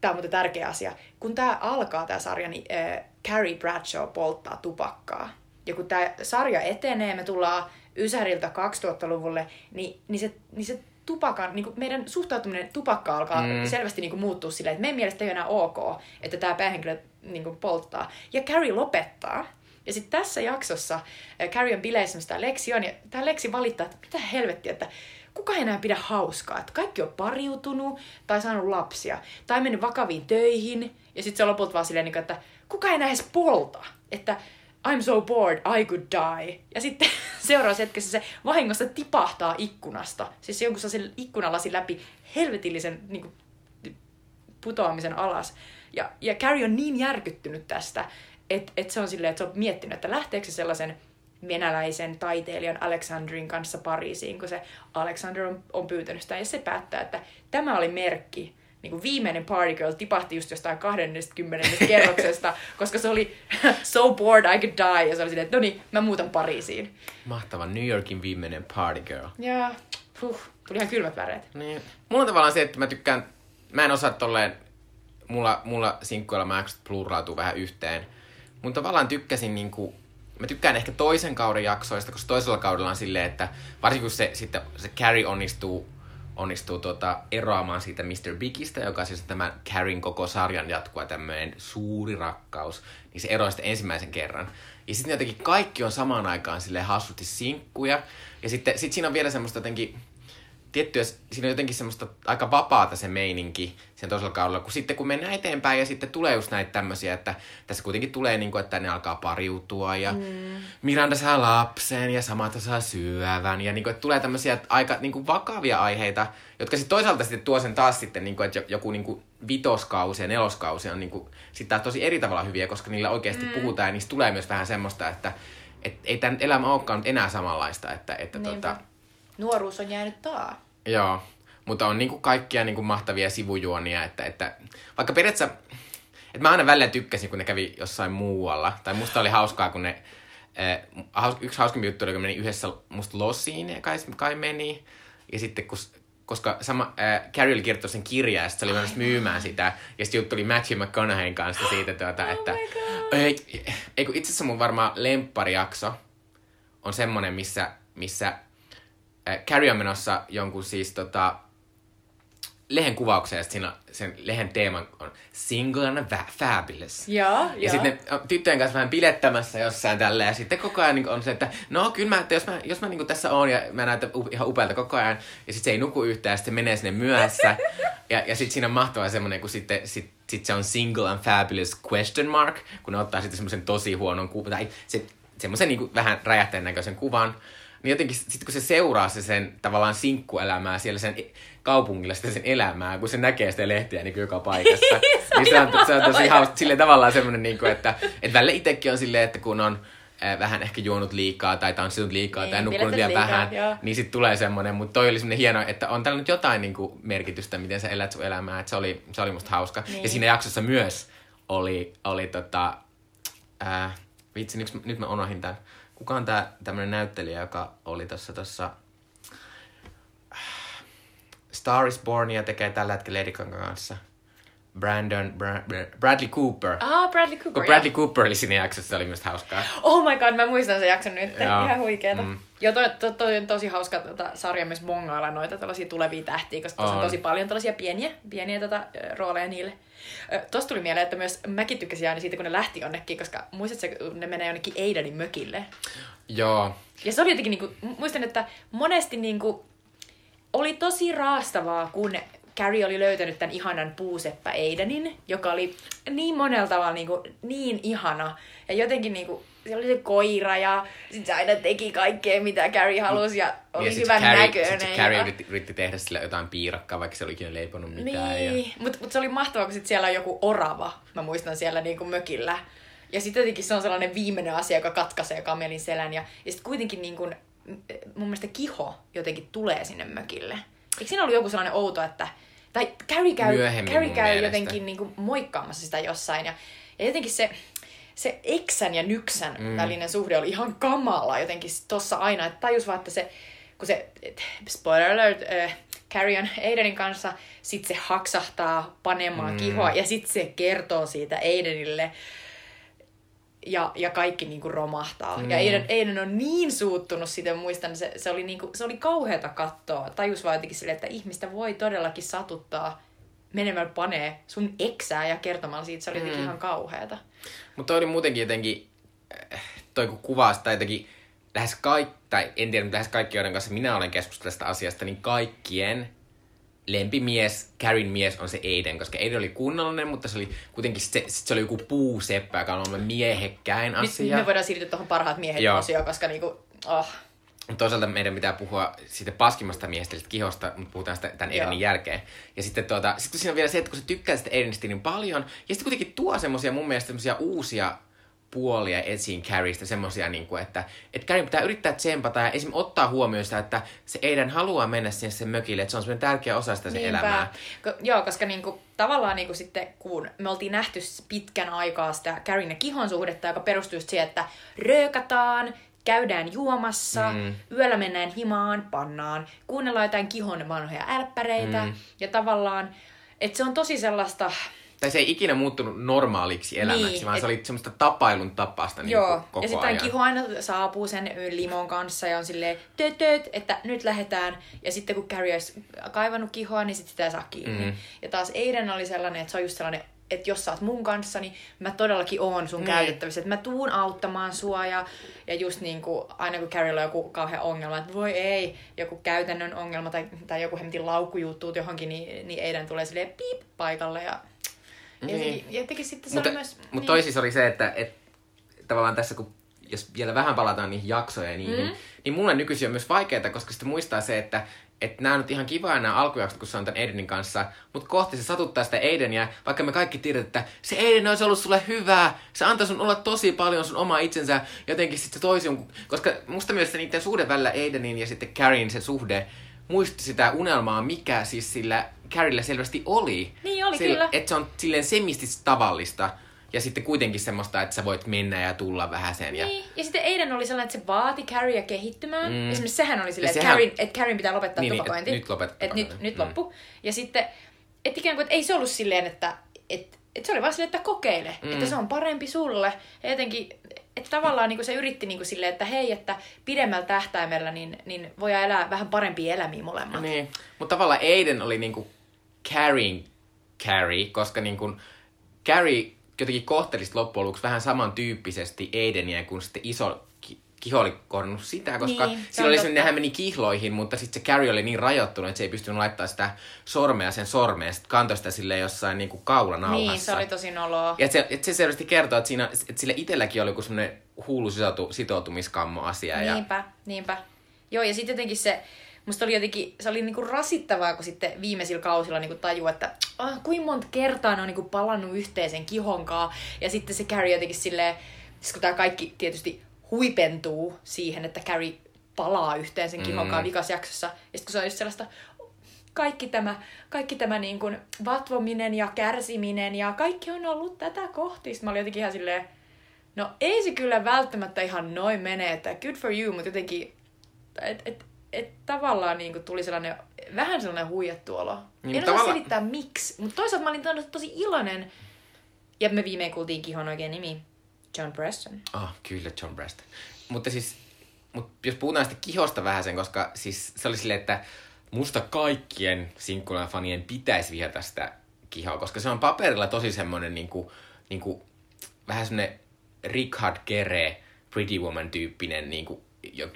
tämä on muuten tärkeä asia. Kun tämä alkaa, tämä sarja, niin äh, Carrie Bradshaw polttaa tupakkaa. Ja kun tämä sarja etenee, me tullaan Ysäriltä 2000-luvulle, niin, niin, se, niin se tupakan, niin meidän suhtautuminen tupakka alkaa mm. selvästi niin kuin muuttua silleen, että meidän mielestä ei ole enää ok, että tämä päähenkilö niin kuin polttaa. Ja Carrie lopettaa. Ja sitten tässä jaksossa Carrie on bileissä, mistä Lexi on, ja tämä Lexi valittaa, että mitä helvettiä, että kuka ei enää pidä hauskaa. Että kaikki on pariutunut tai saanut lapsia tai mennyt vakaviin töihin. Ja sitten se on lopulta vaan silleen, niin että kuka ei enää edes polta. Että I'm so bored, I could die. Ja sitten seuraavassa hetkessä se vahingossa tipahtaa ikkunasta. Siis jonkun se ikkunalasi läpi helvetillisen niin kuin, putoamisen alas. Ja, ja Carrie on niin järkyttynyt tästä, että et se on silleen, että se on miettinyt, että lähteekö se sellaisen venäläisen taiteilijan Alexandrin kanssa Pariisiin, kun se Alexander on, on pyytänyt sitä. Ja se päättää, että tämä oli merkki. Niin kuin viimeinen party girl tipahti just jostain 20 kerroksesta, koska se oli so bored I could die. Ja se oli silleen, että no niin, mä muutan Pariisiin. Mahtava New Yorkin viimeinen party girl. Ja, huh, tuli ihan kylmät väreet. Niin. Mulla on tavallaan se, että mä tykkään, mä en osaa tolleen, mulla, mulla sinkkuilla plurautuu vähän yhteen. Mutta tavallaan tykkäsin niinku mä tykkään ehkä toisen kauden jaksoista, koska toisella kaudella on silleen, että varsinkin kun se, sitten, se Carrie onnistuu, onnistuu tuota, eroamaan siitä Mr. Bigistä, joka siis tämä Carrien koko sarjan jatkua tämmöinen suuri rakkaus, niin se eroaa sitten ensimmäisen kerran. Ja sitten jotenkin kaikki on samaan aikaan sille hassusti sinkkuja. Ja sitten sit siinä on vielä semmoista jotenkin tiettyä, siinä on jotenkin semmoista aika vapaata se meininki sen toisella kaudella, kun sitten kun mennään eteenpäin ja sitten tulee just näitä tämmöisiä, että tässä kuitenkin tulee niin kuin, että ne alkaa pariutua ja mm. Miranda saa lapsen ja Samantha saa syövän ja niin kuin, että tulee tämmöisiä aika niin kuin vakavia aiheita, jotka sitten toisaalta sitten tuo sen taas sitten, niin kuin, että joku niin kuin vitoskausi ja neloskausi on niin kuin, sitten taas tosi eri tavalla hyviä, koska niillä oikeasti mm. puhutaan ja niistä tulee myös vähän semmoista, että et, ei tämä elämä olekaan enää samanlaista, että, että tota, nuoruus on jäänyt taa. Joo, mutta on niinku kaikkia niinku mahtavia sivujuonia, että, että vaikka periaatteessa, että mä aina välillä tykkäsin, kun ne kävi jossain muualla, tai musta oli hauskaa, kun ne, äh, yksi hauskempi juttu oli, kun meni yhdessä musta lossiin, ja kai, kai meni, ja sitten kun koska sama, äh, Carrie oli kirjoittanut sen kirjaa, ja sitten se oli myös myymään sitä, ja sitten juttu oli Matthew McConaugheyn kanssa siitä, tuota, oh että ei, ei, kun itse asiassa mun varmaan lempparijakso on semmonen, missä, missä Carrie on menossa jonkun siis tota, lehen kuvaukseen, ja siinä sen lehen teeman on single and fabulous. Joo, ja sitten ne tyttöjen kanssa vähän pilettämässä jossain tällä, ja sitten koko ajan niin on se, että no kyllä mä, että jos mä, jos mä niin tässä oon, ja mä näytän ihan upealta koko ajan, ja sitten se ei nuku yhtään, ja sitten menee sinne myöhässä, ja, ja sitten siinä on mahtava semmoinen, kun sitten sit, sit se on single and fabulous question mark, kun ne ottaa sitten semmoisen tosi huonon kuvan, tai se, semmoisen niin vähän räjähteen näköisen kuvan, niin jotenkin sitten kun se seuraa se sen tavallaan sinkkuelämää siellä sen kaupungilla sitä sen elämää, kun se näkee sitä lehtiä niin joka paikassa. niin se on, se on tosi hauska. Silleen tavallaan semmoinen, niin kuin, että, että välillä itsekin on silleen, että kun on äh, vähän ehkä juonut liikaa tai tanssinut liikaa niin, tai nukkunut liian vähän, joo. niin sitten tulee semmoinen. Mutta toi oli semmoinen hieno, että on tällä nyt jotain niin kuin, merkitystä, miten sä elät sun elämää. Että se oli, se oli musta hauska. Niin. Ja siinä jaksossa myös oli, oli tota, ää, vitsi, nyt, nyt mä unohdin tämän. Kuka on tää tämmönen näyttelijä, joka oli tossa tossa Star is Bornia tekee tällä hetkellä Lady Gagan kanssa. Brandon, Bra- Bradley Cooper. Ah, Bradley Cooper. Kun Bradley Cooper oli siinä jaksossa, se oli myös hauskaa. Oh my god, mä muistan sen jakson nyt. Joo. Ihan huikeeta. Mm. Joo, toi, toi, toi, on tosi hauska tota, sarja myös bongailla noita tällaisia tulevia tähtiä, koska on On. tosi paljon tällaisia pieniä, pieniä tota, rooleja niille. Tuosta tuli mieleen, että myös mäkin tykkäsin aina siitä, kun ne lähti jonnekin, koska muistatko, kun ne menee jonnekin Aidanin mökille? Joo. Ja se oli jotenkin, niinku, muistan, että monesti niinku, oli tosi raastavaa, kun Carrie oli löytänyt tämän ihanan puuseppä Aidenin, joka oli niin monella tavalla niinku, niin ihana. Ja jotenkin niinku, se oli se koira ja sit se aina teki kaikkea, mitä Carrie halusi ja oli ja hyvän Carrie, näköinen. Sit Carrie yritti, yritti tehdä sille jotain piirakkaa, vaikka se oli ikinä leiponut mitään. Niin, Ja... mutta mut se oli mahtavaa, kun sit siellä on joku orava, mä muistan siellä niinku mökillä. Ja sitten jotenkin se on sellainen viimeinen asia, joka katkaisee kamelin selän. Ja, ja sitten kuitenkin niinku, mun mielestä kiho jotenkin tulee sinne mökille. Eikö siinä ollut joku sellainen outo, että... Tai Carrie käy, Carrie käy jotenkin niinku moikkaamassa sitä jossain. Ja, ja jotenkin se, se eksän ja nyksän mm. välinen suhde oli ihan kamala jotenkin tossa aina. Että tajus vaan, että se, kun se, spoiler alert, äh, Carrie on Aidenin kanssa, sit se haksahtaa panemaan mm. kihoa ja sit se kertoo siitä Aidenille ja, ja kaikki niinku romahtaa. Mm. Ja Aiden, Aiden on niin suuttunut siitä, muistan, se, se, oli, niinku, se oli kauheata katsoa. Tajus vaan jotenkin silleen, että ihmistä voi todellakin satuttaa menemällä panee sun eksää ja kertomalla siitä, se oli jotenkin Mm. ihan kauheata. Mutta oli muutenkin jotenkin, äh, toi kun kuvasi tai jotenkin lähes kaikki, tai en tiedä, lähes kaikki, joiden kanssa minä olen keskustellut tästä asiasta, niin kaikkien lempimies, Karin mies on se Aiden, koska Aiden oli kunnollinen, mutta se oli kuitenkin, se, sit se oli joku puuseppä, joka on ollut miehekkäin Nyt asia. me voidaan siirtyä tuohon parhaat miehet Joo. osioon, koska niinku, oh, toisaalta meidän pitää puhua siitä paskimmasta miehestä, eli siitä kihosta, mutta puhutaan sitä tämän Joo. Aidenin jälkeen. Ja sitten tuota, sitten siinä on vielä se, että kun sä tykkää sitä Aidenista niin paljon, ja sitten kuitenkin tuo semmosia mun mielestä semmosia uusia puolia esiin Carriestä, semmosia, niin kuin, että, että Carrie pitää yrittää tsempata ja esim. ottaa huomioon sitä, että se Aiden haluaa mennä sinne sen mökille, että se on semmoinen tärkeä osa sitä sen elämää. Ko, joo, koska niinku, tavallaan niinku sitten, kun me oltiin nähty pitkän aikaa sitä Karin ja Kihon suhdetta, joka perustuu siihen, että röökataan, käydään juomassa, Mm. yöllä mennään himaan, pannaan, kuunnellaan jotain Kihon vanhoja älppäreitä, mm. ja tavallaan, että se on tosi sellaista, Tai se ei ikinä muuttunut normaaliksi elämäksi, Niin, vaan et- se oli semmoista tapailun tapasta niin Joo, koko ja sitten. Kiho aina saapuu sen limon kanssa ja on silleen töt, töt, että nyt lähdetään. Ja sitten kun Carrie olisi kaivannut Kihoa, niin sitten sitä ei saa kiinni. Mm. Mm. Ja taas Aiden oli sellainen, että se on just sellainen, että jos sä oot mun kanssa, niin mä todellakin oon sun niin. käytettävissä. Että mä tuun auttamaan sua ja, ja just niin kuin, aina kun Carriella on joku kauhean ongelma, että voi ei, joku käytännön ongelma tai, tai joku hemmetin laukku johonkin, niin, niin Aiden tulee silleen piip paikalle ja ja Niin. jotenkin, jotenkin sitten se Mutta, oli myös... niin. mutta toi siis oli se, että et, tavallaan tässä kun jos vielä vähän palataan niihin jaksoihin ja niihin, mm. niin mulle nykyisin on myös vaikeaa, koska sitten muistaa se, että että nämä on nyt ihan kiva nämä alkujaksot, kun se on tämän Aidenin kanssa, mutta kohti se satuttaa sitä Aidenia, vaikka me kaikki tiedät, että se Aiden olisi ollut sulle hyvää, se antoi sun olla tosi paljon sun oma itsensä, jotenkin sitten se toisi jonkun, koska musta myös se niiden suhde välillä Aidenin ja sitten Carrien se suhde, muisti sitä unelmaa, mikä siis sillä Carriella selvästi oli. Niin oli, Sillä- kyllä. Että se on silleen semisti tavallista. Ja sitten kuitenkin semmoista, että sä voit mennä ja tulla vähän sen. Ja... Niin, ja sitten Aiden oli sellainen, että se vaati Carriea kehittymään. Mm. Esimerkiksi sehän oli silleen, Ja että, sehän- Carrien, että Carrien pitää lopettaa Niin, niin, niin, tupakointi. että nyt lopetat Et nyt, nyt Mm. loppu. Ja sitten, että ikään kuin, että ei se ollut silleen, että et, et se oli vaan silleen, että kokeile. Mm. Että se on parempi sulle. Ja jotenkin, että tavallaan niin se yritti niin kuin silleen, että hei, että pidemmällä tähtäimellä niin, niin voi elää vähän parempia elämiä molemmat. Niin. Mutta tavallaan Aiden oli niinku Carrien Carrie, koska niinku Carrie jotenkin kohteli sit loppujen lopuksi vähän samantyyppisesti Aidenia kuin sitten iso ki- Kiho oli kornut sitä, koska Niin, se sillä on oli se, nehän meni kihloihin, mutta sitten se Carrie oli niin rajoittunut, että se ei pystynyt laittaa sitä sormea sen sormeen, sitten kantoi sitä silleen jossain niinku kaulanauhassa. Niin, se oli tosi noloa. Ja se, et se selvästi kertoo, että, siinä, että sille itselläkin oli joku semmoinen hullu sitoutu, sitoutumiskammo-asia. Ja, Niinpä, niinpä. Joo, ja sitten jotenkin se, musta oli jotenkin, se oli niinku rasittavaa, kun sitten viimeisillä kausilla niinku tajuu, että ah, kuinka monta kertaa ne on niinku palannut yhteisen kihonkaan. Ja sitten se Carrie jotenkin silleen, siis kun tää kaikki tietysti huipentuu siihen, että Carrie palaa yhteen sen kihonkaan Mm. mm. vikasjaksossa. Ja sitten kun se on just sellaista, kaikki tämä, kaikki tämä niin kuin vatvominen ja kärsiminen ja kaikki on ollut tätä kohti. Sitten mä olin jotenkin ihan silleen, no ei se kyllä välttämättä ihan noin mene, että good for you, mutta jotenkin, että et, et tavallaan niin kuin tuli sellainen, vähän sellainen huijattu olo. Niin, en osaa tavalla- selittää miksi, mutta toisaalta mä olin tosi, tosi iloinen. Ja me viimein kuultiin kihon oikein nimi, John Preston. Oh, kyllä John Preston. Mutta siis, mut jos puhutaan sitä kihosta vähän sen, koska siis se oli silleen, että musta kaikkien sinkkulan fanien pitäisi vihata sitä kihoa, koska se on paperilla tosi semmonen niinku, niinku vähän semmonen Richard Gere, Pretty Woman tyyppinen, niinku,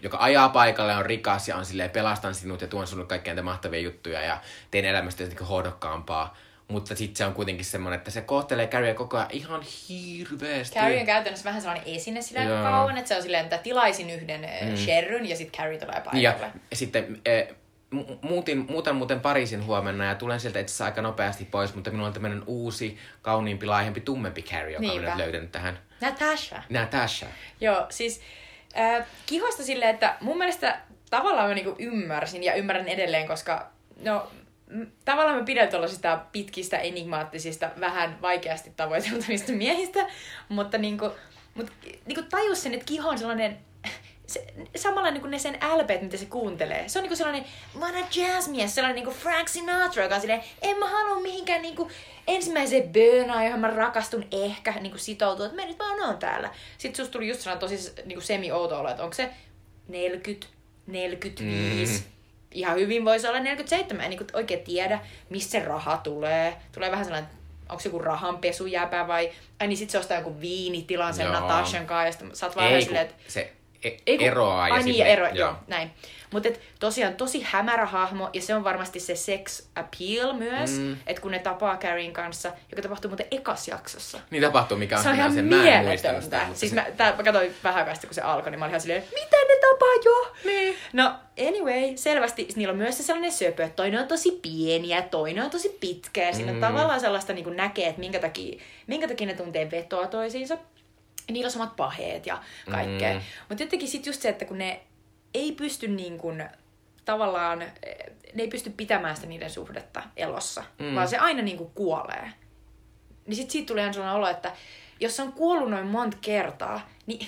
joka ajaa paikalle, on rikas ja on silleen pelastan sinut ja tuon sinulle kaikkia näitä mahtavia juttuja ja teen elämästä jotenkin hohdokkaampaa. Mutta sitten se on kuitenkin semmoinen, että se kohtelee Carriea koko ajan ihan hirveästi. Carrie on käytännössä vähän sellainen esine sillä Joo. kauan, että se on silleen, että tilaisin yhden mm. sherryn ja sitten Carrie tulee paikalle. Ja sitten eh, mu- muutin, muutan muuten Pariisin huomenna ja tulen sieltä itse asiassa aika nopeasti pois, mutta minulla on tämmöinen uusi, kauniimpi, laihempi, tummempi Carrie, joka Niinpä. nyt löytänyt tähän. Natasha. Natasha. Joo, siis äh, kihosta silleen, että mun mielestä tavallaan mä niinku ymmärsin ja ymmärrän edelleen, koska no tavallaan mä pidän tuollaisista pitkistä, enigmaattisista, vähän vaikeasti tavoiteltavista miehistä, mutta niinku, mut, niinku tajus sen, että kiho on sellainen se, samalla niin kuin ne sen älpeet, mitä se kuuntelee. Se on niin sellainen, mä oon jazzmies, sellainen niin kuin Frank Sinatra, joka on silleen, en mä halua mihinkään niin kuin ensimmäiseen bönaan, johon mä rakastun ehkä niin kuin sitoutua, että mä nyt vaan oon täällä. Sitten susta tuli just sellainen tosi niin kuin semi-outo olo, että onko se 40, 45, mm. ihan hyvin voisi olla 47, en niin kuin oikein tiedä, mistä se raha tulee. Tulee vähän sellainen, onko se joku rahanpesujääpä vai, ai niin sit se ostaa joku viinitilan sen. Natashan kanssa, ja sitten sä oot vaan silleen, että se e- ei kun- eroaa. ja Ai niin, sitten- ero, joo. joo, näin. Mutta tosiaan tosi hämärä hahmo, ja se on varmasti se sex appeal myös, mm. että kun ne tapaa Carrien kanssa, joka tapahtuu muuten ekas jaksossa. Niin tapahtuu, mikä on Se on ihan sen, mä en muistanut sitä, Siis se- mä, tää, mä katsoin vähän sitten, kun se alkoi, niin mä olin ihan silleen, mitä ne tapaa jo? Niin. No, anyway, selvästi niillä on myös se sellainen söpö, että toinen on tosi pieni ja toinen on tosi pitkä, ja siinä mm. on tavallaan sellaista niin näkee, että minkä takia, minkä takia ne tuntee vetoa toisiinsa. Niillä on samat paheet ja kaikkea. Mm. Mutta jotenkin sitten just se, että kun ne ei pysty niin kuin, tavallaan, ne ei pysty pitämään sitä niiden suhdetta elossa, Mm. vaan se aina niin kuin kuolee. Niin sit siitä tulee sellainen olo, että jos se on kuollut noin monta kertaa, niin,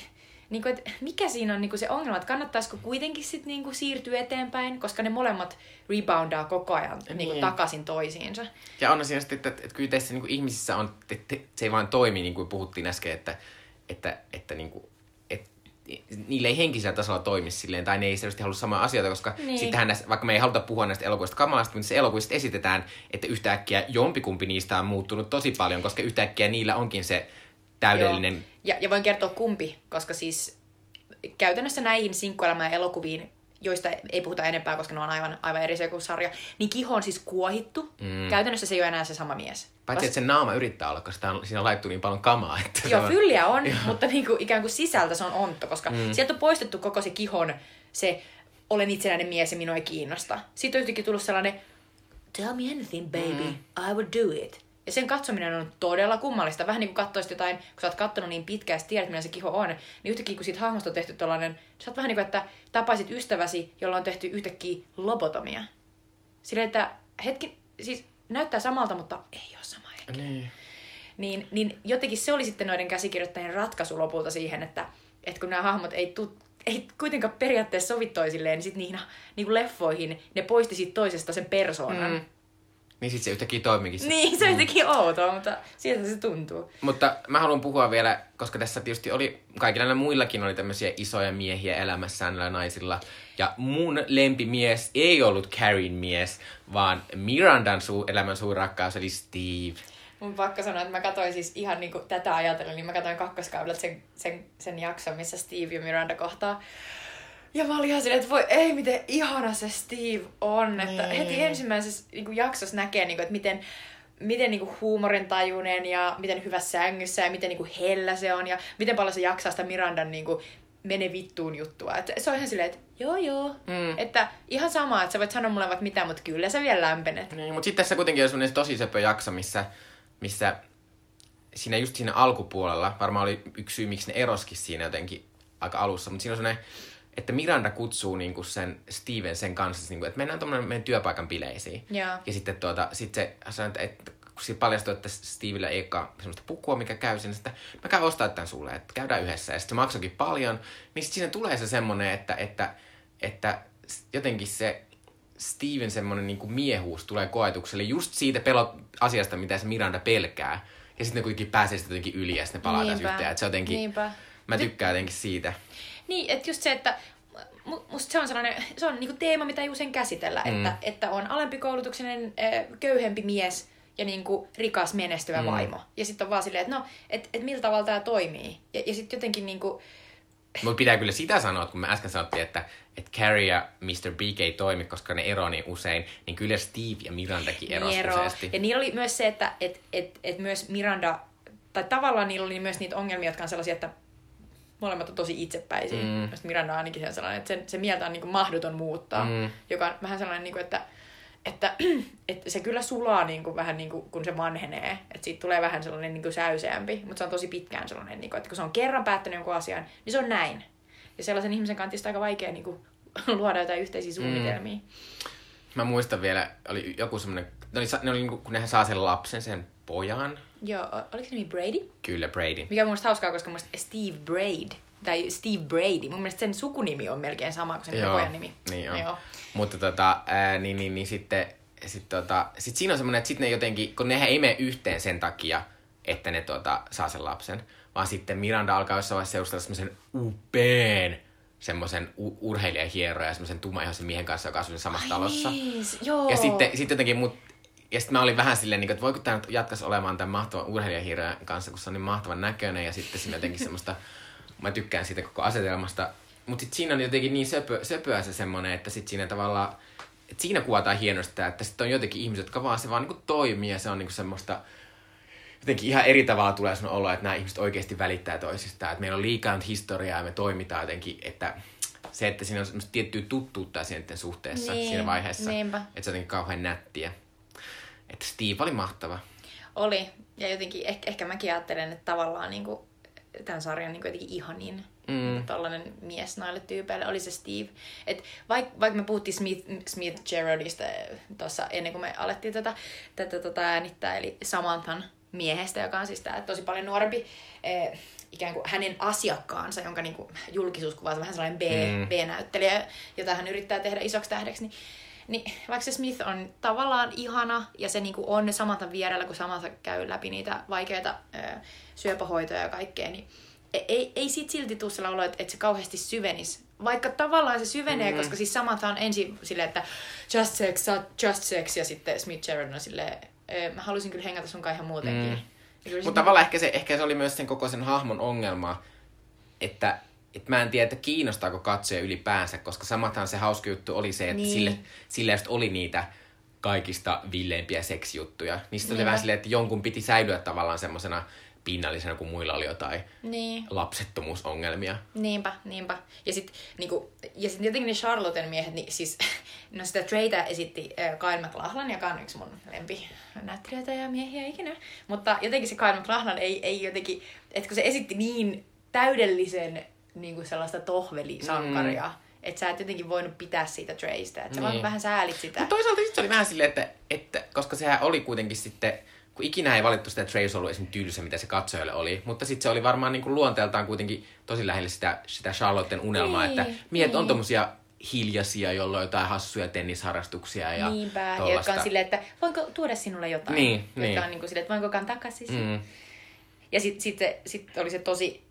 niin kuin, että mikä siinä on niin kuin se ongelma, että kannattaisiko kuitenkin sit niin kuin siirtyä eteenpäin, koska ne molemmat reboundaa koko ajan niin. Niin kuin takaisin toisiinsa. Ja on siinä sitten, että, että, kyllä teissä niin ihmisissä on, että se ei vaan toimi, niin kuin puhuttiin äsken, että, että, että, niin kuin, että niille ei henkisellä tasolla toimi silleen, tai ne ei selvästi halua samaa asioita, koska Niin. sittenhän näistä, vaikka me ei haluta puhua näistä elokuvista kamalasta, mutta se elokuvista esitetään, että yhtäkkiä jompikumpi niistä on muuttunut tosi paljon, koska yhtäkkiä niillä onkin se täydellinen... Joo. Ja, ja voin kertoa kumpi, koska siis käytännössä näihin sinkkuelämään elokuviin, joista ei puhuta enempää, koska ne on aivan, aivan eri sarja, niin Kiho on siis kuohittu. Mm. Käytännössä se ei ole enää se sama mies. Paitsi, että sen naama yrittää olla, koska on, siinä on laittu niin paljon kamaa. Että Joo, on- fylliä on, mutta niinku, ikään kuin sisältö se on ontto, koska mm. sieltä on poistettu koko se Kihon, se olen itsenäinen mies ja minua ei kiinnosta. Sitten on yhtäkkiä tullut sellainen, tell me anything baby, mm. I will do it. Ja sen katsominen on todella kummallista. Vähän niin kuin katsoisit jotain, kun sä oot kattonut niin pitkään, ja tiedät, millainen se kiho on, niin yhtäkkiä kun siitä hahmosta on tehty tollainen, sä oot vähän niin kuin, että tapaisit ystäväsi, jolla on tehty yhtäkkiä lobotomia. Silleen, että hetki, siis näyttää samalta, mutta ei Niin. niin, niin jotenkin se oli sitten noiden käsikirjoittajien ratkaisu lopulta siihen, että, että kun nämä hahmot ei, tu, ei kuitenkaan periaatteessa sovi toisilleen, niin sitten niihin niin kuin leffoihin ne poisti siitä toisesta sen persoonan. Mm. Mm. Niin sit se yhtäkkiä toimikin. se- Niin, se on jotenkin outoa, mutta sieltä se tuntuu. Mutta mä haluan puhua vielä, koska tässä tietysti oli, kaikilla näillä muillakin oli tämmöisiä isoja miehiä elämässään näillä naisilla. Ja mun lempimies ei ollut Carrien mies, vaan Mirandan suu, elämän suuri rakkaus eli Steve. Mun pakko sanoa, että mä katsoin siis ihan niin kuin tätä ajatellen, niin mä katsoin kakkoskaudelta sen, sen, sen jakson, missä Steve ja Miranda kohtaa. Ja mä olin ihan silleen, että voi ei, miten ihana se Steve on. Että Niin. heti ensimmäisessä niin kuin jaksossa näkee, niin kuin, että miten, miten niin kuin huumorintajuinen ja miten hyvä sängyssä ja miten niin kuin hellä se on ja miten paljon se jaksaa sitä Mirandan niin kuin, mene vittuun juttua. Et se on ihan silleen, että joo joo. Mm. Että ihan sama, että sä voit sanoa mulle vaikka mitä, mutta kyllä sä vielä lämpenet. Niin, mutta sitten tässä kuitenkin on semmoinen tosi söpö jakso, missä, missä siinä just siinä alkupuolella, varmaan oli yksi syy, miksi ne eroskin siinä jotenkin aika alussa, mutta siinä on semmoinen että Miranda kutsuu niinku sen Steven sen kanssa, niinku, että mennään tuommoinen meidän työpaikan bileisiin. Joo. Ja sitten tuota, sit se että, että kun siitä paljastui, että Stevellä ei ole semmoista pukua, mikä käy sinne, että mä käyn ostaa tämän sulle, että käydään yhdessä. Ja sitten se maksoikin paljon, niin sitten siinä tulee se semmoinen, että, että, että jotenkin se Steven semmoinen niin miehuus tulee koetukselle just siitä pelot asiasta, mitä se Miranda pelkää. Ja sitten ne kuitenkin pääsee sitten jotenkin yli ja sitten ne palaa taas yhteen. Että se jotenkin, Niinpä. mä tykkään jotenkin siitä. Niin, että just se, että mu- musta se on sellainen, se on niinku teema, mitä ei usein käsitellä, mm. että, että on alempikoulutuksinen, köyhempi mies ja niinku rikas menestyvä mm. vaimo. Ja sitten on vaan silleen, että no, että et millä tavalla tämä toimii. Ja, ja sitten jotenkin niinku, Mutta pitää kyllä sitä sanoa, että kun me äsken sanottiin, että, että Carrie ja Mr. Big ei toimi, koska ne ero niin usein, niin kyllä Steve ja Mirandakin erosi Niero. useasti. Ja niillä oli myös se, että et, et, et myös Miranda, tai tavallaan niillä oli myös niitä ongelmia, jotka on sellaisia, että molemmat on tosi itsepäisiä. Mm. Miranda on ainakin sellainen, että sen, se mieltä on niin kuin mahdoton muuttaa, mm. joka on vähän sellainen, niin kuin, että, että, että se kyllä sulaa niin kuin, vähän niin kuin, kun se vanhenee. Että siitä tulee vähän sellainen niin kuin säyseämpi, mutta se on tosi pitkään sellainen, niin kuin, että kun se on kerran päättänyt jonkun asian, niin se on näin. Ja sellaisen ihmisen kantista aika vaikea niin kuin, luoda jotain yhteisiä suunnitelmia. Mä muistan vielä, oli joku semmoinen, ne oli, ne oli niinku, kun ne saa sen lapsen, sen pojan, Joo, oliko se nimi Brady? kyllä Brady. Mikä on mun hauskaa, koska mun Steve Braid, tai Steve Brady, mun mielestä sen sukunimi on melkein sama kuin sen Joo, pojan nimi. Niin on. Joo. Mutta tota, ää, niin, niin, niin sitten, sit tota, sit siinä on semmoinen, että sitten ne jotenkin, kun nehän ei mene yhteen sen takia, että ne tota, saa sen lapsen, vaan sitten Miranda alkaa jossain vaiheessa seurustella semmoisen upeen semmoisen u- urheilijahieroja ja semmoisen tummaihoisen miehen kanssa, joka asuu samassa talossa. Niin, s- joo. Ja sitten, sitten jotenkin mut, ja sitten mä olin vähän silleen, niin kuin, että voiko tämä nyt jatkaisi olemaan tämän mahtavan urheilijahirjan kanssa, kun se on niin mahtavan näköinen ja sitten siinä jotenkin semmoista, mä tykkään siitä koko asetelmasta. Mutta sitten siinä on jotenkin niin söpö, söpöä se semmoinen, että sitten siinä tavallaan, että siinä kuvataan hienosti tää, että sitten on jotenkin ihmiset, jotka vaan se vaan niin toimii ja se on niin semmoista, jotenkin ihan eri tavalla tulee sun olo, että nämä ihmiset oikeasti välittää toisistaan. Että meillä on liikaa nyt historiaa ja me toimitaan jotenkin, että se, että siinä on semmoista tiettyä tuttuutta siinä suhteessa Niin, siinä vaiheessa. niinpä. Että se on jotenkin kauhean nättiä. Että Steve oli mahtava. Oli. Ja jotenkin ehkä, ehkä mäkin ajattelen, että tavallaan niin kuin, tämän sarjan niin kuin jotenkin ihanin mm. tällainen mies noille tyypeille oli se Steve. Et vaikka vaik me puhuttiin Smith, Smith Gerardista tuossa ennen kuin me alettiin tätä, tätä tota äänittää, eli Samanthan miehestä, joka on siis tää tosi paljon nuorempi eh, ikään kuin hänen asiakkaansa, jonka niin kuin, julkisuus kuvaa vähän sellainen B, Mm. B-näyttelijä, jota hän yrittää tehdä isoksi tähdeksi, niin niin vaikka se Smith on tavallaan ihana ja se niinku on Samanthan vierellä, kun Samantha käy läpi niitä vaikeita ö, syöpähoitoja ja kaikkea, niin ei, ei, ei siitä silti tule sellainen olo, että, että se kauheasti syvenisi. Vaikka tavallaan se syvenee, mm. koska siis Samantha on ensin silleen, että just sex, just sex, ja sitten Smith Sheridan on silleen, "Ö, mä haluaisin kyllä hengata sun ihan muutenkin. Mm. Kyllä Mutta tavallaan ehkä se, ehkä se oli myös sen koko sen hahmon ongelma, että et mä en tiedä, että kiinnostaako katsoja ylipäänsä, koska samathan se hauska juttu oli se, että Niin. sille, sille just oli niitä kaikista villeimpiä seksijuttuja. Niistä oli Niinpä. vähän silleen, että jonkun piti säilyä tavallaan semmoisena pinnallisena, kun muilla oli jotain Niin. lapsettomuusongelmia. Niinpä, niinpä. Ja sitten niinku, ja sit jotenkin ne Charlotten miehet, niin siis, no sitä Treytä esitti äh, Kyle MacLachlan, joka on yksi mun lempi näyttelijöitä ja miehiä ikinä. Mutta jotenkin se Kyle MacLachlan ei, ei jotenkin, että kun se esitti niin täydellisen niinku sellaista tohvelisankaria, mm. että sä et jotenkin voinut pitää siitä Treystä. Että sä Niin. vaan vähän säälit sitä. Mutta toisaalta se oli vähän silleen, että, että koska sehän oli kuitenkin sitten, kun ikinä ei valittu sitä, että Trace ollut esimerkiksi tylsä, mitä se katsojalle oli, mutta sitten se oli varmaan niin kuin luonteeltaan kuitenkin tosi lähellä sitä, sitä Charlotten unelmaa, Niin, että miehet on niin. tommosia hiljaisia, jolla on jotain hassuja tennisharrastuksia ja Niinpä, tollasta. jotka on silleen, että voinko tuoda sinulle jotain. Niin, jotka niin. on niin kuin silleen, että voinko kantaa käsisi. Mm. Ja sitten sit sit oli se tosi,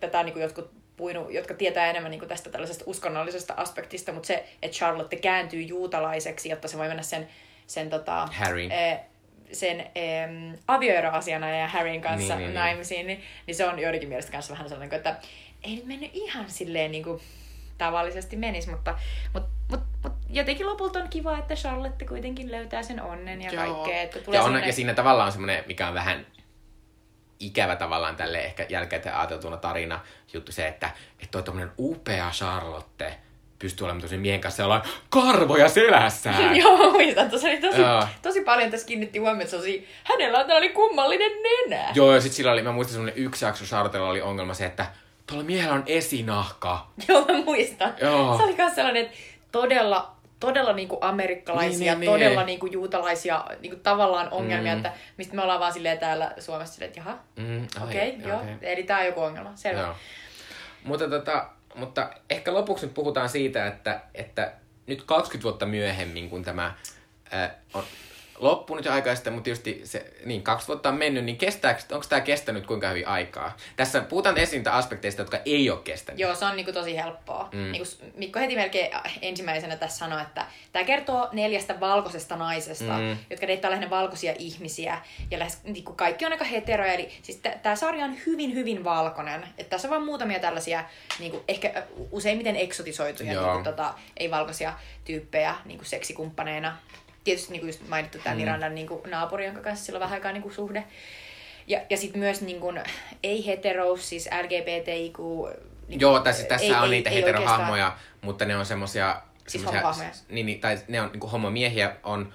tätä niin kuin jotkut puinu, jotka tietää enemmän niin kuin tästä tällaisesta uskonnollisesta aspektista, mutta se, että Charlotte kääntyy juutalaiseksi, jotta se voi mennä sen, sen, tota, Harryn. eh, sen eh, avioeroasiana ja Harryn kanssa Niin, niin, niin, niin, niin. naimisiin, niin, niin se on joidenkin mielestä kanssa vähän sellainen, että ei nyt mennyt ihan silleen niin kuin tavallisesti menisi, mutta, mutta, mutta, mutta jotenkin lopulta on kiva, että Charlotte kuitenkin löytää sen onnen ja Joo. kaikkea. Että tulee Ja, on, semmoinen- ja siinä tavallaan on semmoinen, mikä on vähän ikävä tavallaan tälle ehkä jälkeen ajateltuna tarina juttu se, että että toi tommonen upea Charlotte pystyy olemaan tosi miehen kanssa jollain karvoja selässään. Joo, mä muistan. Tuossa oli tosi, tosi paljon tässä kiinnitti huomioon, että se oli, hänellä on tällainen kummallinen nenä. Joo, ja sit sillä oli, mä muistan semmonen yksi jakso Charlottella oli ongelma se, että tuolla miehellä on esinahka. Joo, mä muistan. Joo. Se oli myös sellainen, että todella, todella niinku amerikkalaisia, Niin, niin, todella niin. niinku juutalaisia niinku tavallaan ongelmia, Mm. että mistä me ollaan vaan silleen täällä Suomessa silleen, että jaha, Mm, okei, okay, joo, okei. eli tää on joku ongelma, selvä. Joo. Mutta, tota, mutta ehkä lopuksi nyt puhutaan siitä, että, että nyt 20 vuotta myöhemmin, kun tämä ää, on loppunut jo aikaa sitten, mutta tietysti se, niin 20 vuotta on mennyt, niin kestääkö, onko tämä kestänyt kuinka hyvin aikaa? Tässä puhutaan esiin niitä aspekteista, jotka ei ole kestänyt. Joo, se on niinku tosi helppoa. Mm. Niinku Mikko heti melkein ensimmäisenä tässä sanoi, että tämä kertoo neljästä valkoisesta naisesta, Mm. jotka deittää lähinnä valkoisia ihmisiä. Ja lähes, niinku kaikki on aika heteroja. Eli siis tämä sarja on hyvin, hyvin valkoinen. Et tässä on vain muutamia tällaisia niinku, ehkä useimmiten eksotisoituja Joo. niinku, tota, ei-valkoisia tyyppejä niinku seksikumppaneina. Tietysti niinku just mainittu tämä Mm. Mirandan niinku, naapuri, jonka kanssa sillä on vähän aikaa niinku, suhde. Ja, ja sitten myös niin kun, ei-heterous, siis LGBTIQ... Niin Joo, tässä, tässä ei- on ei- niitä ei heterohahmoja, mutta ne on semmosia... Siis homohahmoja. Niin, niin, tai ne on niin homomiehiä, on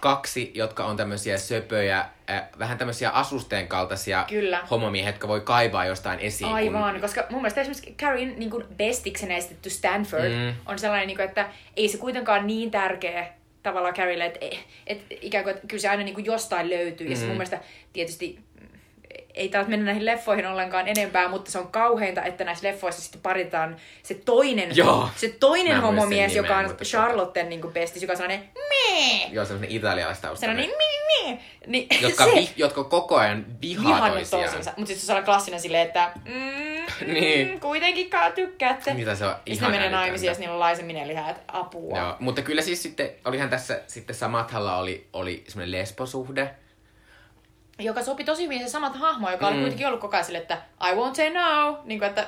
kaksi, jotka on tämmöisiä söpöjä, äh, vähän tämmöisiä asusteen kaltaisia Kyllä. homomiehiä, jotka voi kaivaa jostain esiin. Aivan, Kun, koska mun mielestä esimerkiksi Carrien niin kuin bestiksenä esitetty Stanford mm. on sellainen, niin kuin, että ei se kuitenkaan niin tärkeä tavallaan Carrielle, että, että ikään kuin, että kyllä se aina niin kuin jostain löytyy. Ja se Mm. mun mielestä tietysti mm, ei taas mennä näihin leffoihin ollenkaan enempää, mutta se on kauheinta, että näissä leffoissa sitten paritaan se toinen, Joo. se toinen homomies, nimeä, joka on mutta- Charlotten niin kuin bestis, joka on sellainen meh, joo, semmoinen italialaistaustainen. sellainen meh, meh. Niin, Jotka, se, vi, jotka koko ajan vihaa toisiaan. toisensa. Mutta sitten se on klassinen silleen, että mm, Niin. mm, kuitenkin tykkäätte. Mitä se on? Sitten menee naimisiin ja sitten niillä on laisemmin lihaa, että apua. Joo, mutta kyllä siis sitten, olihan tässä sitten Samathalla oli, oli semmoinen lesbosuhde. Joka sopi tosi hyvin se samat hahmo, joka mm. oli kuitenkin ollut koko ajan sille, että I won't say no, niin kuin, että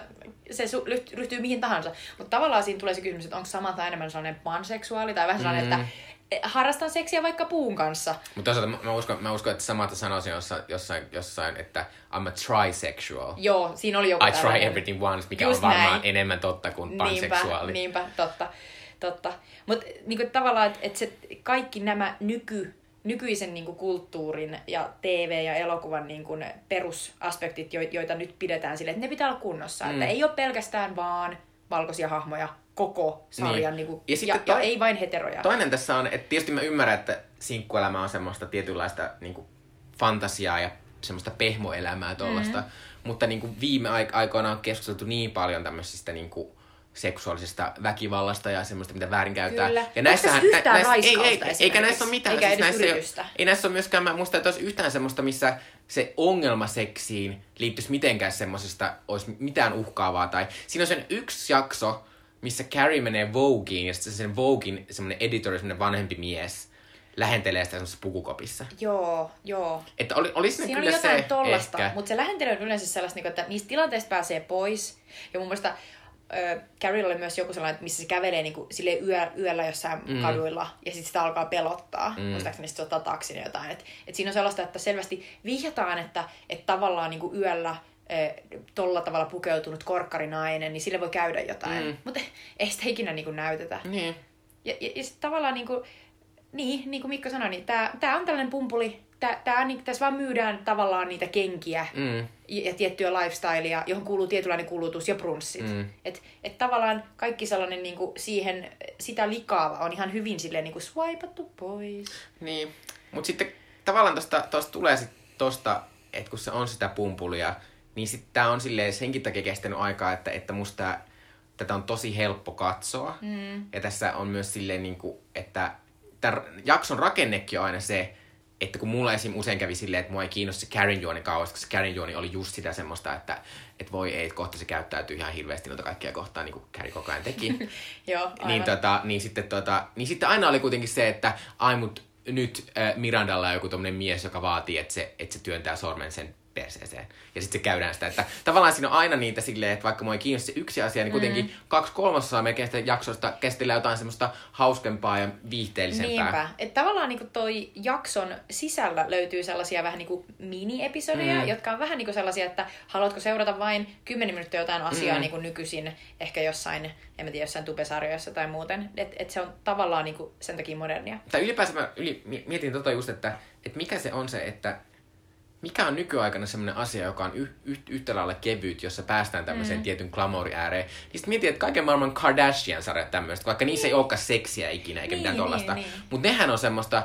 se su- ryhtyy mihin tahansa. Mutta tavallaan siinä tulee se kysymys, että onko Samantha enemmän sellainen panseksuaali tai vähän sellainen, Mm. että eh, harrastan seksiä vaikka puun kanssa. Mutta toisaalta mä, mä, uskon, mä uskon, että Samatha sanoisi jossain, jossain, jossain, että I'm a trisexual. Joo, siinä oli joku I try tällainen. everything once, mikä Just on varmaan näin. enemmän totta kuin panseksuaali. Niinpä, niinpä, totta. totta. Mutta niinku, tavallaan, että et se, kaikki nämä nyky, nykyisen niinku, kulttuurin ja TV- ja elokuvan niinku, ne perusaspektit, jo, joita nyt pidetään sille, että ne pitää olla kunnossa. Mm. Että ei ole pelkästään vaan valkoisia hahmoja koko sarjan, Niin. niin. niinku, Ja ja, toi- ja ei vain heteroja. Toinen tässä on, että tietysti mä ymmärrän, että sinkkuelämä on semmoista tietynlaista niin kuin, fantasiaa ja semmoista pehmoelämää tuollaista, Mm. mm-hmm. mutta niin kuin, viime aik- aikoina on keskusteltu niin paljon tämmöisistä niin kuin, seksuaalisesta väkivallasta ja semmoista, mitä väärinkäytetään. Kyllä. Ja näissähän, tässä yhtään ei, ei, eikä näissä ole mitään. Eikä edes näissä, ei, yritystä. ei näissä ole myöskään, mä muistan, että olisi yhtään semmoista, missä se ongelma seksiin liittyisi mitenkään semmoisesta, olisi mitään uhkaavaa. Tai siinä on sen yksi jakso, missä Carrie menee Vogueen ja sitten sen Voguein semmoinen editori, semmoinen vanhempi mies, lähentelee sitä semmoisessa pukukopissa. Joo, joo. Että oli, olisi ne Siinä oli kyllä jotain se tollasta, ehkä. mutta se lähentely on yleensä sellaista, niinku, että niistä tilanteista pääsee pois. Ja mun mielestä Carrie oli myös joku sellainen, että missä se kävelee niinku, sille yö, yöllä jossain mm. kaduilla ja sitten sitä alkaa pelottaa. Mm. Muistaakseni sitten se ottaa taksin jotain. Et, et siinä on sellaista, että selvästi vihjataan, että et tavallaan niinku yöllä tolla tavalla pukeutunut korkkarinainen, niin sille voi käydä jotain. Mm. Mutta ei sitä ikinä niinku näytetä. Niin. Ja, ja, ja sitten tavallaan niinku, niin, niin kuin Mikko sanoi, niin tää on tällainen pumpuli. Tää, tää, niin, tässä vaan myydään tavallaan niitä kenkiä Mm. ja, ja tiettyä lifestylea, johon kuuluu tietynlainen kulutus ja brunssit. Mm. Et, et tavallaan kaikki sellainen niinku siihen, sitä likaava on ihan hyvin silleen niinku swipattu pois. Niin, mutta sitten tavallaan tosta, tosta tulee sit tosta, että kun se on sitä pumpulia, niin sitten tää on silleen senkin takia kestänyt aikaa, että, että musta tää, tätä on tosi helppo katsoa. Mm. Ja tässä on myös silleen, niin kuin, että tämän jakson rakennekin on aina se, että kun mulla esim. usein kävi silleen, että mua ei kiinnosta se Karen juoni kauheasti, koska se Karen juoni oli just sitä semmoista, että, että voi ei, että kohta se käyttäytyy ihan hirveästi noita kaikkia kohtaan, niin kuin Kari koko ajan teki. Joo, aivan. niin, tota, niin, sitten, tota, niin sitten aina oli kuitenkin se, että ai mut nyt äh, Mirandalla on joku tommonen mies, joka vaatii, että se, että se työntää sormen sen perseeseen. Ja sitten se käydään sitä, että tavallaan siinä on aina niitä silleen, että vaikka mua ei kiinnosta se yksi asia, niin kuitenkin mm. kaksi kolmasosaa melkein sitä jaksosta käsitellään jotain semmoista hauskempaa ja viihteellisempää. Niinpä. Että tavallaan niinku toi jakson sisällä löytyy sellaisia vähän niinku mini-episodeja, Mm. jotka on vähän niinku sellaisia, että haluatko seurata vain 10 minuuttia jotain asiaa Mm. niinku nykyisin, ehkä jossain, en mä tiedä, jossain tubesarjoissa tai muuten. Että et se on tavallaan niinku sen takia modernia. Tai ylipäänsä mä yli, mi- mietin tota just, että, että mikä se on se, että mikä on nykyaikana semmoinen asia, joka on y- y- yhtä lailla kevyt, jossa päästään tämmöiseen mm. tietyn glamouri ääreen. Niin sitten mietin, että kaiken maailman Kardashian-sarjat tämmöistä, vaikka niissä ei olekaan seksiä ikinä eikä Niin, mitään tollasta. niin, niin. Mutta nehän on semmoista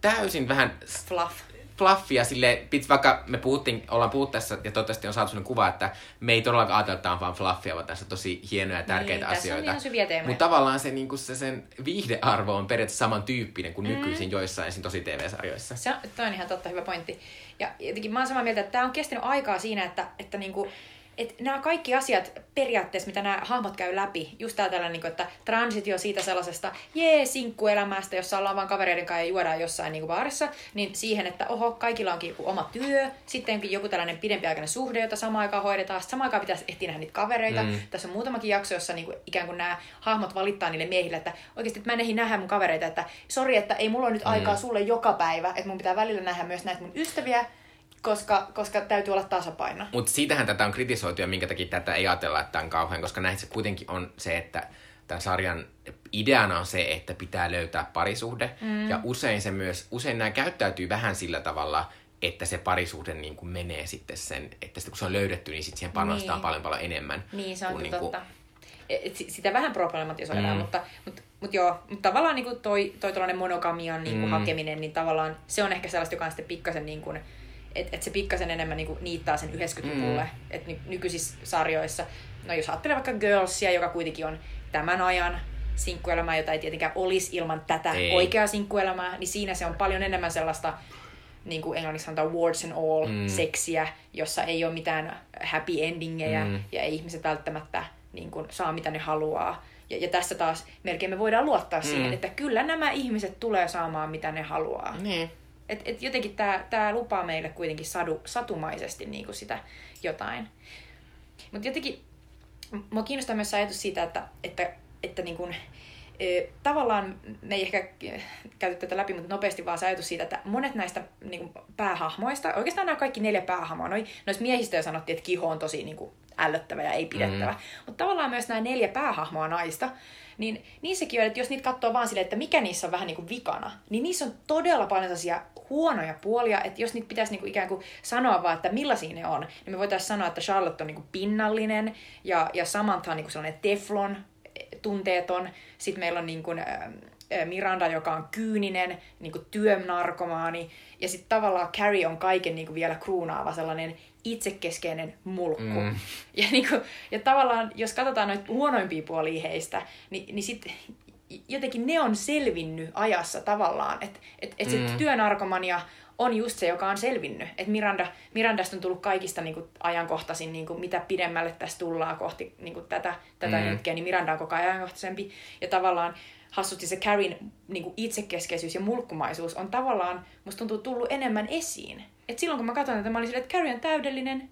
täysin vähän Fluff. Fluffia sille, pits, vaikka me puhuttiin, ollaan puhuttu tässä ja toivottavasti on saatu sellainen kuva, että me ei todellakaan ajatella, että tämä on vaan fluffia, vaan tässä on tosi hienoja ja tärkeitä Niin, tässä on asioita. Mutta tavallaan se, niin se sen viihdearvo on periaatteessa samantyyppinen kuin nykyisin joissain esim. tosi TV-sarjoissa. Se on, toi on ihan totta, hyvä pointti. Ja jotenkin mä oon samaa mieltä, että tämä on kestänyt aikaa siinä, että, että niinku, että nämä kaikki asiat periaatteessa, mitä nämä hahmot käy läpi, just tää tällainen, niinku, että transitio siitä sellaisesta jee sinkkuelämästä, jossa ollaan vaan kavereiden kanssa ja juodaan jossain niinku baarissa, niin siihen, että oho, kaikilla onkin joku oma työ, sitten onkin joku tällainen pidempiaikainen suhde, jota samaan aikaan hoidetaan, sitten samaan aikaan pitäisi ehtiä nähdä niitä kavereita. Mm. Mm. Tässä on muutamakin jakso, jossa niinku ikään kuin nämä hahmot valittaa niille miehille, että oikeasti että mä en ehdi nähdä mun kavereita, että sori, että ei mulla ole nyt aikaa sulle joka päivä, että mun pitää välillä nähdä myös näitä mun ystäviä, koska, koska täytyy olla tasapaino. Mutta siitähän tätä on kritisoitu ja minkä takia tätä ei ajatella, että tämä on kauhean, koska näissä kuitenkin on se, että tämän sarjan ideana on se, että pitää löytää parisuhde. Mm. Ja usein se myös, usein nämä käyttäytyy vähän sillä tavalla, että se parisuhde niin kuin menee sitten sen, että sitten kun se on löydetty, niin sitten siihen panostetaan Niin. paljon paljon enemmän. Niin, se on kuin niinku- totta. Et si- sitä vähän problematisoidaan, Mm. mutta, mutta, mutta joo, mutta tavallaan niin kuin toi, toi monogamian niin kuin Mm. hakeminen, niin tavallaan se on ehkä sellaista, joka on sitten pikkasen niin kuin, että et se pikkasen enemmän niin kuin niittaa sen 90-luvulle, Mm. että ny- nykyisissä sarjoissa, no jos ajattelee vaikka Girlsia, joka kuitenkin on tämän ajan sinkkuelämää, jota ei tietenkään olisi ilman tätä Ei. oikeaa sinkkuelämää, niin siinä se on paljon enemmän sellaista, niin kuin englanniksi sanotaan warts and all, Mm. seksiä, jossa ei ole mitään happy endingejä Mm. ja ei ihmiset välttämättä niin kuin, saa mitä ne haluaa. Ja, ja tässä taas melkein me voidaan luottaa mm. siihen, että kyllä nämä ihmiset tulee saamaan mitä ne haluaa. Mm. Et, et jotenkin tämä tää lupaa meille kuitenkin sadu, satumaisesti niin kuin sitä jotain. Mutta jotenkin mua kiinnostaa myös ajatus siitä, että, että, että niin kuin, ö, tavallaan me ei ehkä käyty tätä läpi, mutta nopeasti vaan se siitä, että monet näistä niin kuin päähahmoista, oikeastaan nämä kaikki neljä päähahmoa, noi, noissa miehistä jo sanottiin, että kiho on tosi niin kuin ällöttävä ja ei pidettävä, mm. mutta tavallaan myös nämä neljä päähahmoa naista, niin niissäkin on, että jos niitä katsoo vaan silleen, että mikä niissä on vähän niin kuin vikana, niin niissä on todella paljon sellaisia huonoja puolia, että jos niitä pitäisi niin kuin ikään kuin sanoa vaan, että millaisia ne on, niin me voitaisiin sanoa, että Charlotte on niin kuin pinnallinen ja, ja Samantha on niin kuin sellainen teflon, tunteeton. Sitten meillä on niin kuin, ä, Miranda, joka on kyyninen, niin kuin työnarkomaani. Ja sitten tavallaan Carrie on kaiken niin kuin vielä kruunaava sellainen itsekeskeinen mulkku. Mm. Ja, niin kuin, ja tavallaan, jos katsotaan noita huonoimpia puolia heistä, niin, niin sitten jotenkin ne on selvinnyt ajassa tavallaan. Että et, et se Mm. työnarkomania on just se, joka on selvinnyt. Että Miranda, Mirandasta on tullut kaikista niin kuin, ajankohtaisin, niin kuin, mitä pidemmälle tässä tullaan kohti niin kuin, tätä, tätä Mm. hetkeä, niin Miranda on koko ajan ajankohtaisempi. Ja tavallaan hassusti se Carrin niin kuin, itsekeskeisyys ja mulkkumaisuus on tavallaan, musta tuntuu, tullut enemmän esiin. Et silloin kun mä katson tätä, mä olin silleen, että Carrie on täydellinen,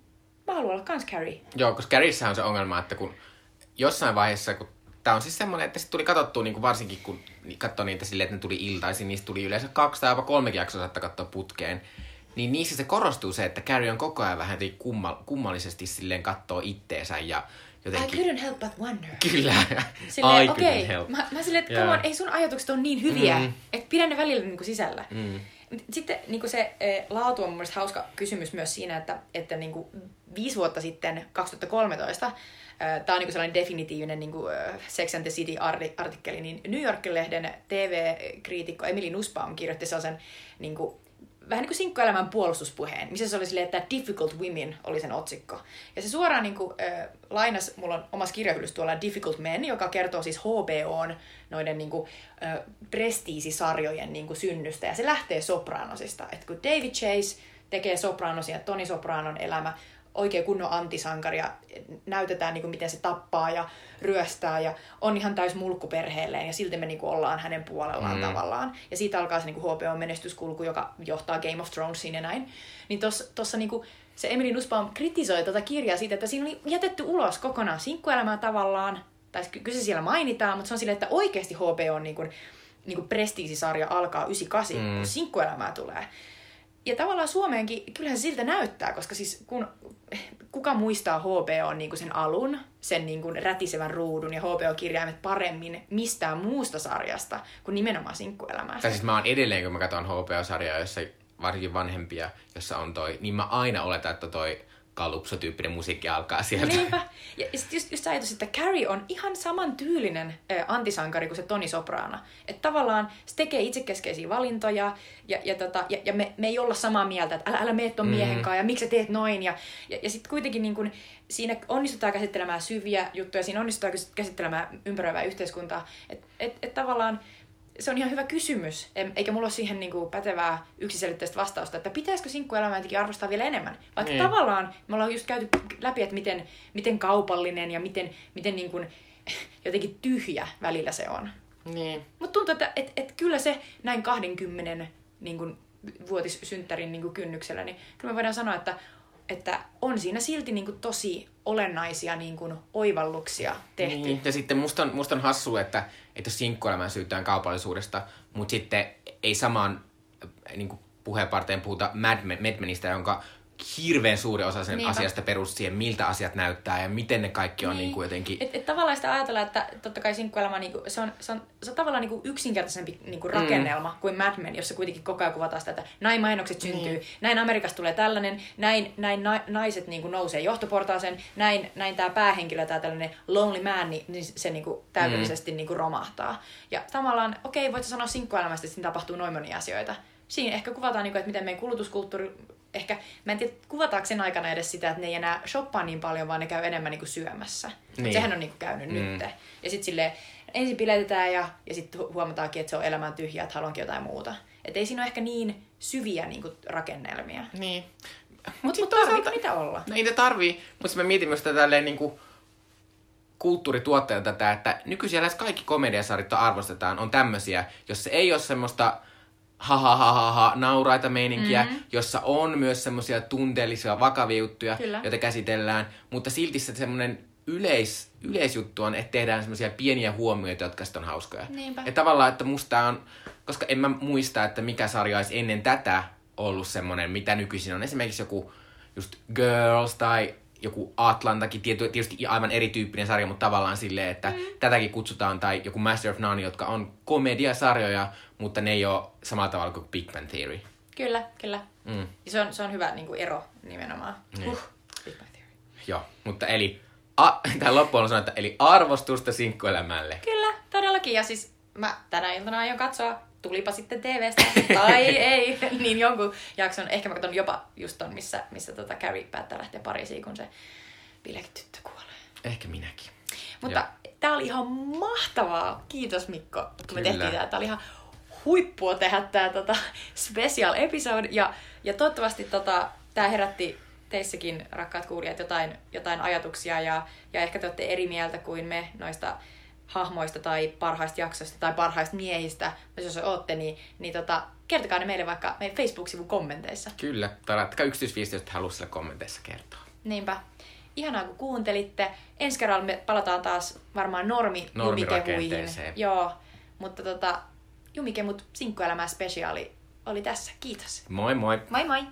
mä haluan olla kans Carrie. Joo, koska Carrissä on se ongelma, että kun jossain vaiheessa, kun Tämä on siis semmoinen, että se tuli katsottua niin kuin varsinkin, kun katsoi niitä silleen, että ne tuli iltaisin, niistä tuli yleensä kaksi tai jopa kolmekin jaksoa saattaa katsoa putkeen. Niin niissä se korostuu se, että Carrie on koko ajan vähän kumma, kummallisesti silleen kattoo itteensä ja I jotenkin... couldn't help but wonder. Kyllä. Silleen, I okei, couldn't help. mä, mä silleen, että come on, ei sun ajatukset ole niin hyviä, Mm. että pidä ne välillä niin kuin sisällä. Mm. Sitten niin kuin se eh, laatu on mun hauska kysymys myös siinä, että, että niin kuin viisi vuotta sitten, 2013, tämä on niin sellainen definitiivinen niin Sex and the City-artikkeli, niin New York-lehden TV-kriitikko Emily Nussbaum kirjoitti sellaisen niin kuin, vähän niin kuin sinkkuelämän puolustuspuheen, missä se oli silleen, että Difficult Women oli sen otsikko. Ja se suoraan niin kuin, äh, lainas, mulla on omassa kirjahyllyssä tuolla Difficult Men, joka kertoo siis HBOn noiden niin kuin, äh, prestiisisarjojen niin kuin synnystä. Ja se lähtee Sopranosista. Että kun David Chase tekee Sopranosia, Toni Sopranon elämä, oikein kunnon antisankari ja näytetään, niin kuin, miten se tappaa ja ryöstää ja on ihan täys mulkku perheelleen ja silti me niin kuin, ollaan hänen puolellaan Mm. tavallaan. Ja siitä alkaa se niin kuin HBO-menestyskulku, joka johtaa Game of Thronesiin ja näin. Niin tuossa niin kuin, se Emily Nussbaum kritisoi tätä kirjaa siitä, että siinä oli jätetty ulos kokonaan sinkkuelämää tavallaan, tai ky- kyllä se siellä mainitaan, mutta se on silleen, että oikeasti HBO on niin kuin, niin kuin prestiisisarja alkaa 98, Mm. mm. kun sinkkuelämää tulee. Ja tavallaan Suomeenkin, kyllähän se siltä näyttää, koska siis kun, kuka muistaa HBO niin kuin sen alun, sen niin kuin rätisevän ruudun ja HBO-kirjaimet paremmin mistään muusta sarjasta kuin nimenomaan sinkkuelämästä. Tai siis mä oon edelleen, kun mä katson HBO-sarjaa, jossa varsinkin vanhempia, jossa on toi, niin mä aina oletan, että toi kalupsotyyppinen musiikki alkaa sieltä. Niinpä. Ja sit just, just ajatus, että Carrie on ihan saman tyylinen äh, antisankari kuin se Toni Soprana. Että tavallaan se tekee itsekeskeisiä valintoja ja, ja, tota, ja, ja me, me ei olla samaa mieltä, että älä, älä mene ton miehen kanssa ja miksi sä teet noin. Ja, ja, ja sitten kuitenkin niin kun, siinä onnistutaan käsittelemään syviä juttuja, siinä onnistutaan käsittelemään ympäröivää yhteiskuntaa. Että et, et tavallaan se on ihan hyvä kysymys, eikä mulla ole siihen niin kuin pätevää yksiselitteistä vastausta, että pitäisikö sinkkuelämää jotenkin arvostaa vielä enemmän. Vaikka niin. tavallaan me ollaan just käyty läpi, että miten, miten kaupallinen ja miten, miten niin kuin, jotenkin tyhjä välillä se on. Niin. Mutta tuntuu, että et, et kyllä se näin 20 niin kuin, vuotissynttärin niin kuin kynnyksellä, niin kyllä me voidaan sanoa, että että on siinä silti niin kuin tosi olennaisia niin kuin oivalluksia tehty. Niin. Ja sitten musta on, musta on hassu, että, että jos sinkkuelämään syytään kaupallisuudesta, mutta sitten ei samaan niin kuin puheenparteen puhuta Mad, Mad Menistä, jonka hirveän suuri osa sen Niinpä. asiasta perustuu siihen, miltä asiat näyttää ja miten ne kaikki on niin. Niin kuin jotenkin... Et, et tavallaan sitä ajatella, että totta kai sinkkuelämä niin se, on, se, on, se on tavallaan niin kuin yksinkertaisempi niin kuin rakennelma mm. kuin Mad Men, jossa kuitenkin koko ajan kuvataan sitä, että näin mainokset syntyy, niin. näin Amerikasta tulee tällainen, näin, näin na, naiset niin kuin nousee johtoportaaseen, näin, näin tämä päähenkilö, tämä tällainen lonely man, niin, niin se niin kuin täydellisesti mm. niin kuin romahtaa. Ja tavallaan, okei, okay, voit sanoa sinkkuelämästä, että siinä tapahtuu noin monia asioita. Siinä ehkä kuvataan, niin kuin, että miten meidän kulutuskulttuuri ehkä, mä en tiedä, kuvataanko sen aikana edes sitä, että ne ei enää shoppaa niin paljon, vaan ne käy enemmän niin kuin syömässä. Niin. Sehän on niin kuin käynyt mm. nyt. Ja sitten silleen, ensin piletetään ja, ja sitten huomataankin, että se on elämän tyhjä, että haluankin jotain muuta. Että ei siinä ole ehkä niin syviä niin kuin, rakennelmia. Niin. Mutta mut toisaalta mitä olla? No ei ne tarvii, mutta mä mietin myös tätä tälleen niin kuin kulttuurituotteita tätä, että nykyisin lähes kaikki komediasarjat arvostetaan on tämmöisiä, jos se ei ole semmoista ha ha ha ha, ha nauraita meininkiä, mm-hmm. jossa on myös semmoisia tunteellisia, vakavia juttuja, Kyllä. joita käsitellään, mutta silti se semmoinen yleis, yleisjuttu on, että tehdään semmoisia pieniä huomioita, jotka sitten on hauskoja. Niinpä. Ja tavallaan, että musta on, koska en mä muista, että mikä sarja olisi ennen tätä ollut semmoinen, mitä nykyisin on. Esimerkiksi joku just Girls tai joku Atlantakin, tietysti aivan erityyppinen sarja, mutta tavallaan silleen, että mm. tätäkin kutsutaan, tai joku Master of None, jotka on komediasarjoja, mutta ne ei ole samalla tavalla kuin Big Bang Theory. Kyllä, kyllä. Mm. Se, on, se on hyvä niin kuin ero nimenomaan. Niin. Uh, Big Bang Theory. Joo, mutta eli a, tähän loppuun on sanottu, eli arvostusta sinkkuelämälle. Kyllä, todellakin. Ja siis mä tänä iltana aion katsoa tulipa sitten TVstä tai ei, niin jonkun jakson. Ehkä mä katson jopa just ton, missä, missä tota Carrie päättää lähteä Pariisiin, kun se tyttö kuolee. Ehkä minäkin. Mutta tää oli ihan mahtavaa. Kiitos Mikko, kun Kyllä. me tehtiin tää. Tää oli ihan huippua tehdä tää tota, special episode. Ja, ja toivottavasti tota, tää herätti teissäkin, rakkaat kuulijat, jotain, jotain ajatuksia ja, ja ehkä te olette eri mieltä kuin me noista hahmoista tai parhaista jaksoista tai parhaista miehistä, jos olette, niin, niin tota, kertokaa ne meille vaikka meidän Facebook-sivun kommenteissa. Kyllä, tai laittakaa yksityisviesti, jos haluaisitte kommenteissa kertoa. Niinpä. Ihanaa, kun kuuntelitte. Ensi kerralla me palataan taas varmaan normi jumikehuihin. Joo, mutta tota, jumikemut sinkkuelämää spesiaali oli tässä. Kiitos. Moi moi. Moi moi.